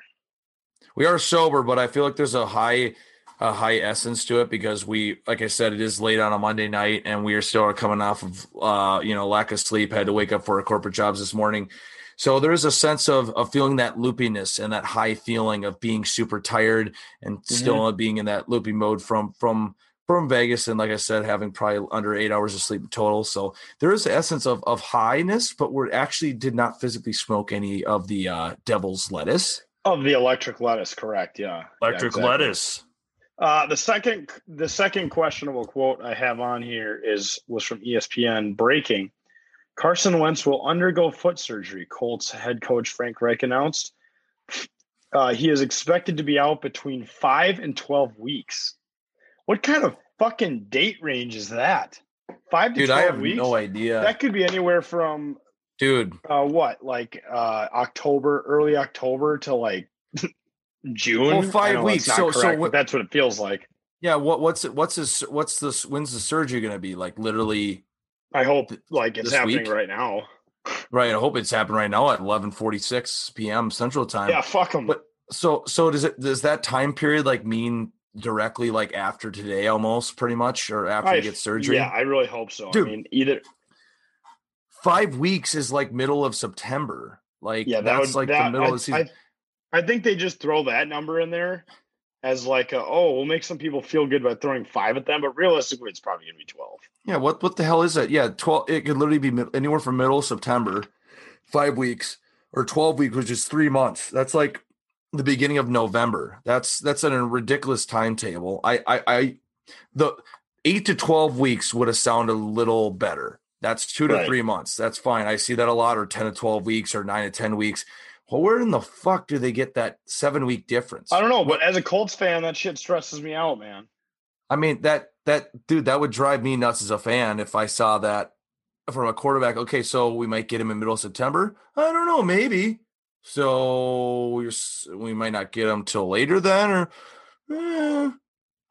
We are sober, but I feel like there's a high a high essence to it because we like I said, it is late on a Monday night and we are still coming off of uh, you know, lack of sleep, had to wake up for our corporate jobs this morning. So there is a sense of of feeling that loopiness and that high feeling of being super tired and still being in that loopy mode from from from Vegas and like I said, having probably under eight hours of sleep total. So there is the essence of of highness, but we actually did not physically smoke any of the uh devil's lettuce. Of the electric lettuce, correct? Yeah. Yeah, Electric exactly. lettuce. Uh, the second the second questionable quote I have on here is was from ESPN breaking. Carson Wentz will undergo foot surgery. Colts head coach Frank Reich announced. Uh, he is expected to be out between five and twelve weeks. What kind of fucking date range is that? Five to Dude, twelve I have weeks. no idea. That could be anywhere from Dude, uh, what, like uh, October, early October to like June. Well, five weeks. So- so what- that's what it feels like. yeah. What what's it? What's this? What's this? When's the surgery going to be? Like literally, I hope like it's happening week? right now. right? I hope it's happening right now at eleven forty six p.m. Central Time. Yeah, fuck them. But so so does it? Does that time period like mean directly like after today, almost pretty much, or after I, you get surgery? Yeah, I really hope so. Dude. I mean, either Five weeks is like middle of September. Like yeah, that that's would like that, the middle I, of the season. I, I think they just throw that number in there as like, a, oh, we'll make some people feel good by throwing five at them, but realistically, it's probably gonna be twelve. Yeah, what what the hell is that? Yeah, twelve. It could literally be mid- anywhere from middle of September, five weeks, or twelve weeks, which is three months. That's like the beginning of November. That's that's a ridiculous timetable. I I, I the eight to twelve weeks would have sounded a little better. That's two to Right. three months. That's fine. I see that a lot, or ten to twelve weeks, or nine to ten weeks. Well, where in the fuck do they get that seven week difference? I don't know, but as a Colts fan, that shit stresses me out, man. I mean that that dude that would drive me nuts as a fan if I saw that from a quarterback. Okay, so we might get him in middle of September. I don't know, maybe. So we might not get him till later then, or eh,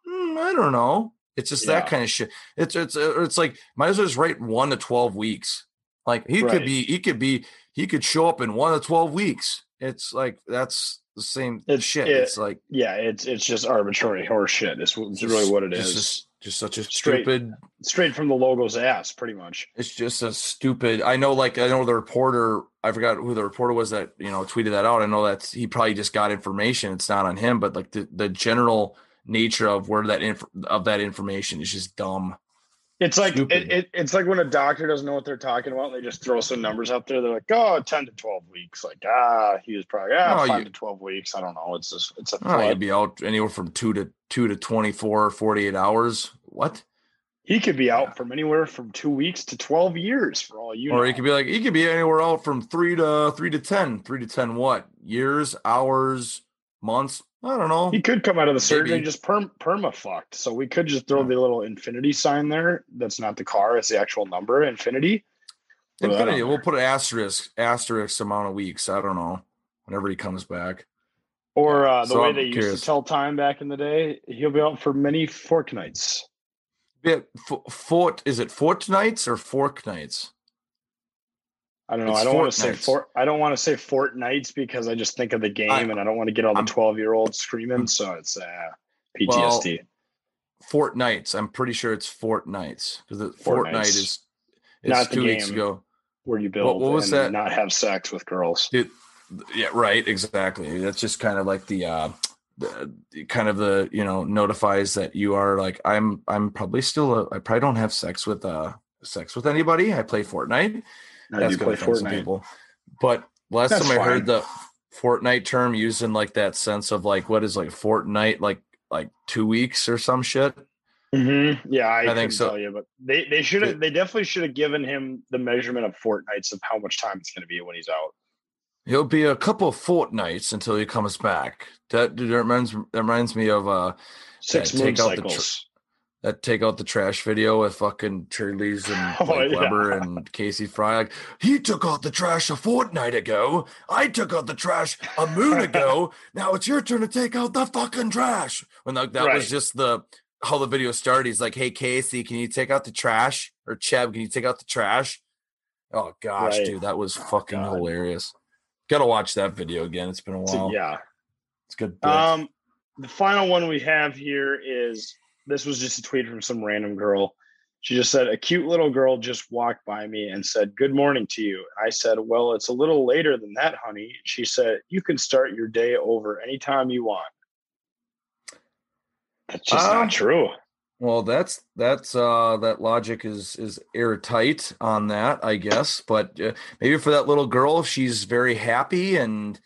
hmm, I don't know. It's just that kind of shit. It's it's uh, it's like might as well just write one to twelve weeks. Like he Right. could be he could be he could show up in one to twelve weeks. It's like that's the same It's- shit. it- it's like Yeah, it's it's just arbitrary horseshit. It's, it's really what it is. Just, just such a Straight- stupid Straight from the logo's ass, pretty much. it's just a stupid i know like i know the reporter i forgot who the reporter was that you know tweeted that out. I know that he probably just got information. It's not on him but like the, the general nature of where that inf- of that information is just dumb It's like it, it, it's like when a doctor doesn't know what they're talking about. They just throw some numbers out there. They're like, "Oh, 10 to twelve weeks." Like, ah, he was probably ah, Oh, five you- to twelve weeks. I don't know. It's just it's a Oh, he'd be out anywhere from two to two to 24 or 48 hours what He could be out from anywhere from two weeks to twelve years for all you or know. he could be like he could be anywhere out from three to three to ten three to ten what years hours months i don't know He could come out of the surgery just perm perma fucked. So we could just throw the little infinity sign there. That's not the car; it's the actual number, infinity. Infinity. We'll put an asterisk, asterisk amount of weeks. I don't know. Whenever he comes back. Or uh, the So way I'm they used to tell time back in the day, he'll be out for many fortnights. Bit f- fort is it fortnights or fork nights? I don't know. It's I don't want to say fort. I don't want to say fortnights because I just think of the game, I- and I don't want to get all the twelve year olds screaming. So it's uh, PTSD. Fortnights. I'm pretty sure it's fortnights because the Fortnights. is Not it's the two weeks ago. where you build what was and that? not have sex with girls. It, yeah, right. Exactly. That's just kind of like the uh uh, kind of the you know notifies that you are like I'm I'm probably still a, I probably don't have sex with uh sex with anybody. I play Fortnite. I That's do gonna offend some Fortnite. people. But last That's time I fine. heard the Fortnite term used in like that sense of like what is like Fortnite like like two weeks or some shit. Mm-hmm. Yeah, I, I think so. tell you, but they they should have they definitely should have given him the measurement of fortnights of how much time it's going to be when he's out. He'll be a couple of fortnights until he comes back. That, that reminds that reminds me of uh Six that moon take out the tr- cycles. That take out the trash video with fucking Charlize and Oh, yeah. Weber and Casey Frey. Like he took out the trash a fortnight ago. I took out the trash a moon ago. now it's your turn to take out the fucking trash. When like, that Right. was just the how the video started. He's like, "Hey Casey, can you take out the trash?" Or Cheb, can you take out the trash? Oh gosh, Right. dude, that was fucking God. hilarious. Got to watch that video again. It's been a So, while. yeah. it's good. bit. Um, the final one we have here is this was just a tweet from some random girl. She just said, A cute little girl just walked by me and said, Good morning to you. I said, Well, it's a little later than that, honey. She said, You can start your day over anytime you want. That's just Um, not true. Well, that's that's uh that logic is is airtight on that, I guess. But uh, maybe for that little girl, she's very happy and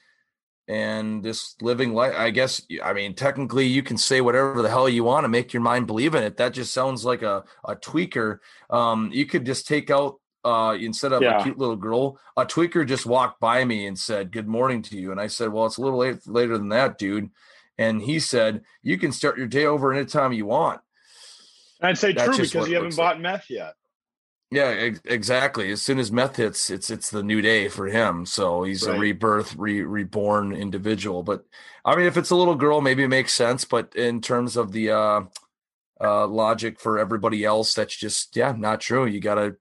and just living life, I guess. I mean, technically, you can say whatever the hell you want to make your mind believe in it. That just sounds like a a tweaker. Um, you could just take out uh instead of Yeah. a cute little girl, a tweaker just walked by me and said good morning to you, and I said, well, it's a little late later than that, dude. And he said, you can start your day over anytime you want. I'd say That's true because you haven't looks like. bought meth yet. Yeah, ex- exactly. As soon as meth hits, it's it's the new day for him. So he's a rebirth, re, reborn individual. But I mean, if it's a little girl, maybe it makes sense. But in terms of the uh, uh, logic for everybody else, that's just yeah, not true. You gotta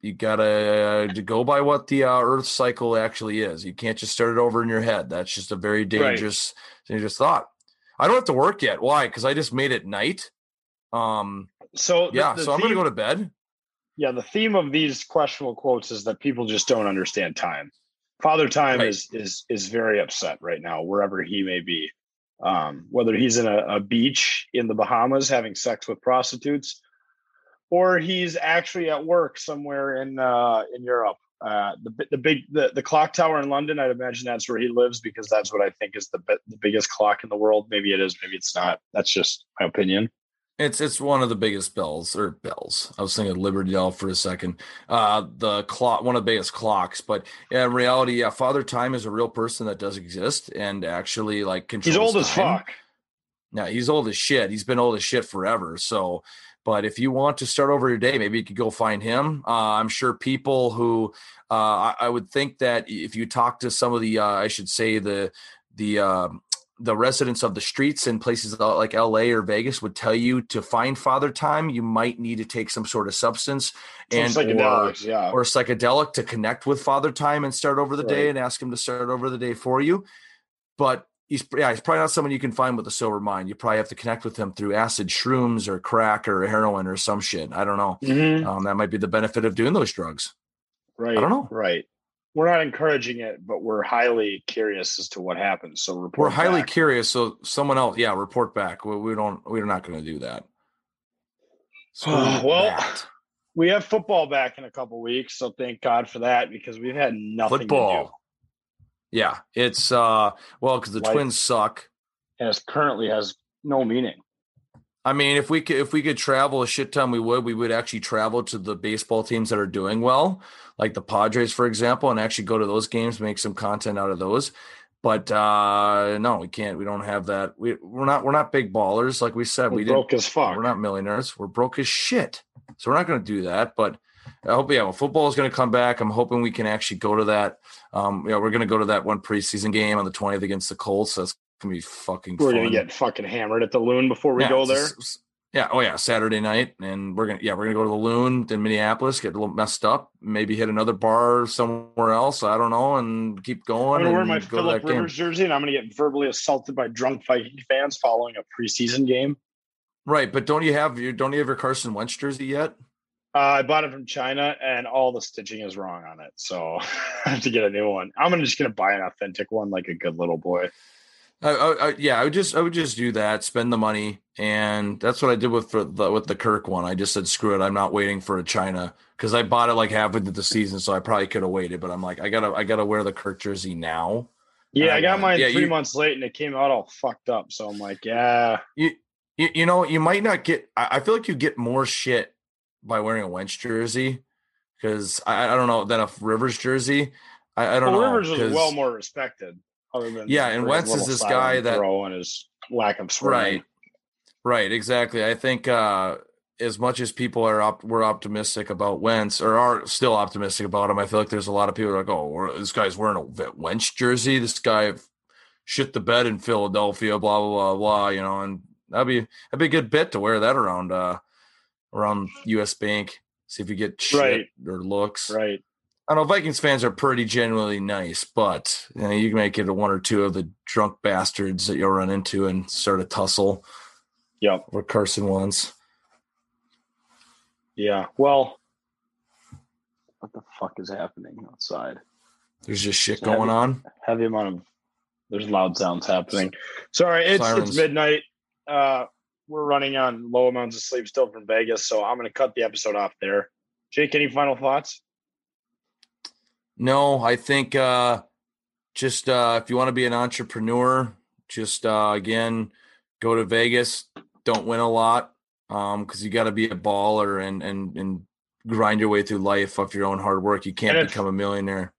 you gotta uh, to go by what the uh, Earth cycle actually is. You can't just start it over in your head. That's just a very dangerous dangerous thought. I don't have to work yet. Why? Because I just made it night. Um. So Yeah. the so I'm gonna go to bed. Yeah the theme of these questionable quotes is that people just don't understand time. Father time Right. is is is very upset right now wherever he may be. Um, whether he's in a, a beach in the bahamas having sex with prostitutes or he's actually at work somewhere in uh, in europe. Uh, the, the big the, the clock tower in london i'd imagine that's where he lives because that's what i think is the, the biggest clock in the world. Maybe it is maybe it's not. That's just my opinion It's it's one of the biggest bells or bells. I was thinking of Liberty Bell for a second. Uh, the clock, one of the biggest clocks. But in reality, yeah, Father Time is a real person that does exist and actually like controls. he's old as fuck Yeah, he's old as shit. He's been old as shit forever. So, but if you want to start over your day, maybe you could go find him. Uh, I'm sure people who uh, I, I would think that if you talk to some of the, uh, I should say the the um the residents of the streets in places like LA or Vegas would tell you to find Father Time, you might need to take some sort of substance and or, yeah. or psychedelic to connect with Father Time and start over the day and ask him to start over the day for you. But he's yeah, he's probably not someone you can find with a sober mind. You probably have to connect with him through acid shrooms or crack or heroin or some shit. I don't know. Mhm. Um, that might be the benefit of doing those drugs. Right. I don't know. Right. We're not encouraging it, but we're highly curious as to what happens. So report. We're highly back. curious. So someone else, yeah, report back. We, we don't. We're not going to do that. So well, that. we have football back in a couple weeks, so thank God for that because we've had nothing to do. football. Yeah, it's uh well because the Life- Twins suck. It currently has no meaning. I mean, if we could if we could travel a shit ton, we would. We would actually travel to the baseball teams that are doing well, like the Padres, for example, and actually go to those games, make some content out of those. But uh no, we can't. We don't have that. We we're not we're not big ballers, like we said. We're we broke as fuck. We're not millionaires. We're broke as shit. So we're not going to do that. But I hope yeah, well, football is going to come back. I'm hoping we can actually go to that. Um, yeah, we're going to go to that one preseason game on the 20th against the Colts. That's going to be fucking. We're fun. gonna get fucking hammered at the loon before we Yeah, go there. s- Yeah. Oh yeah. Saturday night, and we're gonna yeah we're gonna go to the Loon in Minneapolis, get a little messed up, maybe hit another bar somewhere else. I don't know, and keep going. I'm gonna wear my go Philip that game. Rivers jersey, and I'm gonna get verbally assaulted by drunk Viking fans following a preseason game. Right, but don't you have your don't you have your Carson Wentz jersey yet? Uh, I bought it from China, and all the stitching is wrong on it, so I have to get a new one. I'm gonna just gonna buy an authentic one, like a good little boy. I, I, yeah, I would just I would just do that, spend the money, and that's what I did with the with the Kirk one. I just said screw it, I'm not waiting for a China because I bought it like halfway through the season, so I probably could have waited. But I'm like, I gotta I gotta wear the Kirk jersey now. Yeah, I got uh, mine yeah, three you- months late and it came out all fucked up. So I'm like, yeah. You, you you know you might not get. I, I feel like you get more shit by wearing a Wentz jersey because I, I don't know than a Rivers jersey. I, I don't well, know. Rivers was well more respected. Yeah, and Wentz is this guy that- throw and his lack of swearing. Right. Right, exactly. I think uh as much as people are op- we're optimistic about Wentz or are still optimistic about him, I feel like there's a lot of people like, "Oh, this guy's wearing a Wentz jersey. This guy shit the bed in Philadelphia, blah blah blah blah." You know, and that'd be that'd be a good bit to wear that around uh around U.S. Bank. See if you get shit Right. or looks. Right. I know Vikings fans are pretty genuinely nice, but you, know, you can make it a one or two of the drunk bastards that you'll run into and sort of tussle. Yep. Or Carson Wentz. Yeah. Well, what the fuck is happening outside? There's just shit Heavy- going on. Heavy amount of there's loud sounds happening. Sorry, it's Sirens. it's midnight. Uh we're running on low amounts of sleep still from Vegas, so I'm gonna cut the episode off there. Jake, any final thoughts? No, I think uh just uh if you want to be an entrepreneur, just uh again go to Vegas. Don't win a lot. Um, because you gotta be a baller and and and grind your way through life off your own hard work. You can't if- become a millionaire.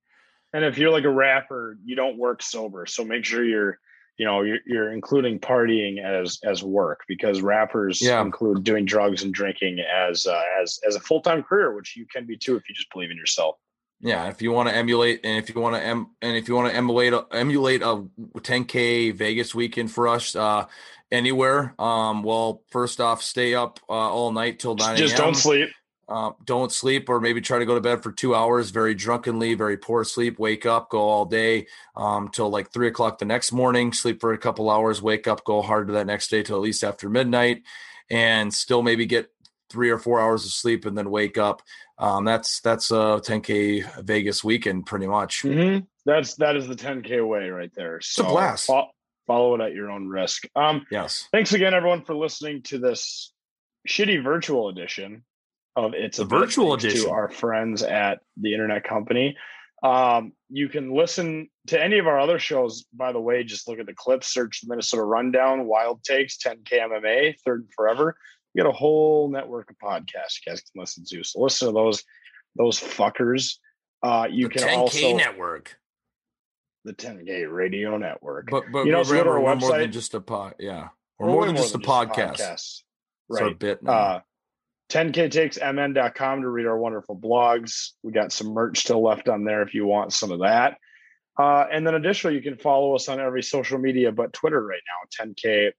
And if you're like a rapper, you don't work sober. So make sure you're, you know, you're, you're including partying as as work because rappers Yeah. include doing drugs and drinking as uh, as as a full time career, which you can be too if you just believe in yourself. Yeah, if you want to emulate, and if you want to em, and if you want to emulate emulate a 10k Vegas weekend for us, uh, anywhere. Um, well, first off, stay up uh, all night till nine. Just don't sleep. Uh, don't sleep, or maybe try to go to bed for two hours, very drunkenly, very poor sleep. Wake up, go all day um, till like three o'clock the next morning. Sleep for a couple hours, wake up, go hard to that next day till at least after midnight, and still maybe get three or four hours of sleep and then wake up. Um, that's that's a 10k Vegas weekend pretty much. Mm-hmm. That's that is the 10k way right there. So a blast. fo- follow it at your own risk. Um, Yes. thanks again, everyone, for listening to this shitty virtual edition of It's a virtual edition. to our friends at the Internet Company. Um, you can listen to any of our other shows. By the way, just look at the clips, search the Minnesota Rundown, Wild Takes, 10K MMA, Third and Forever. We got a whole network of podcasts you guys can listen to. So listen to those those fuckers. Uh, you The can 10k also network. the 10K Radio Network. But but you know, so go to remember, our we're more than just a pod. Yeah, we're, We're more way than just a podcast. podcasts. It's our Right. bit now. Uh, 10ktakesmn.com to read our wonderful blogs. We got some merch still left on there if you want some of that. Uh, and then additionally, you can follow us on every social media but Twitter right now, 10K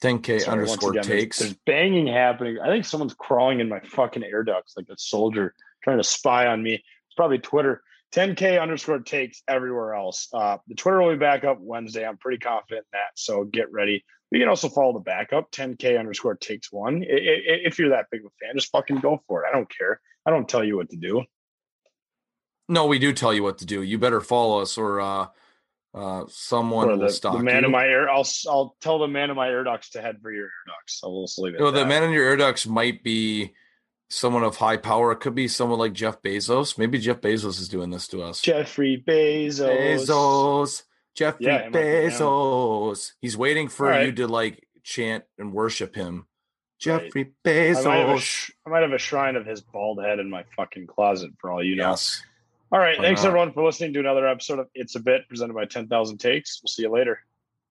10k Sorry, underscore again, takes. There's, banging happening. I think someone's crawling in my fucking air ducts like a soldier trying to spy on me. It's probably Twitter. 10K underscore takes everywhere else. Uh, the Twitter will be back up Wednesday. I'm pretty confident in that. So get ready. You can also follow the backup 10K underscore takes one. I- I- If you're that big of a fan, just fucking go for it. I don't care. I don't tell you what to do. No, we do tell you what to do. You better follow us, or uh, uh, someone Or will the, the man you. in my ear. I'll I'll tell the man in my air ducts to head for your ear ducts. I will leave it. Well, the man in your ear ducts might be someone of high power. It could be someone like Jeff Bezos. Maybe Jeff Bezos is doing this to us. Jeffrey Bezos. Bezos. Jeffrey Yeah, it might be him. Bezos. He's waiting for right. you to like chant and worship him. Right. Jeffrey I might, Bezos. sh- I might have a shrine of his bald head in my fucking closet for all you know. All right. Why Thanks not? everyone for listening to another episode of It's a Bit presented by 10,000 Takes. We'll see you later.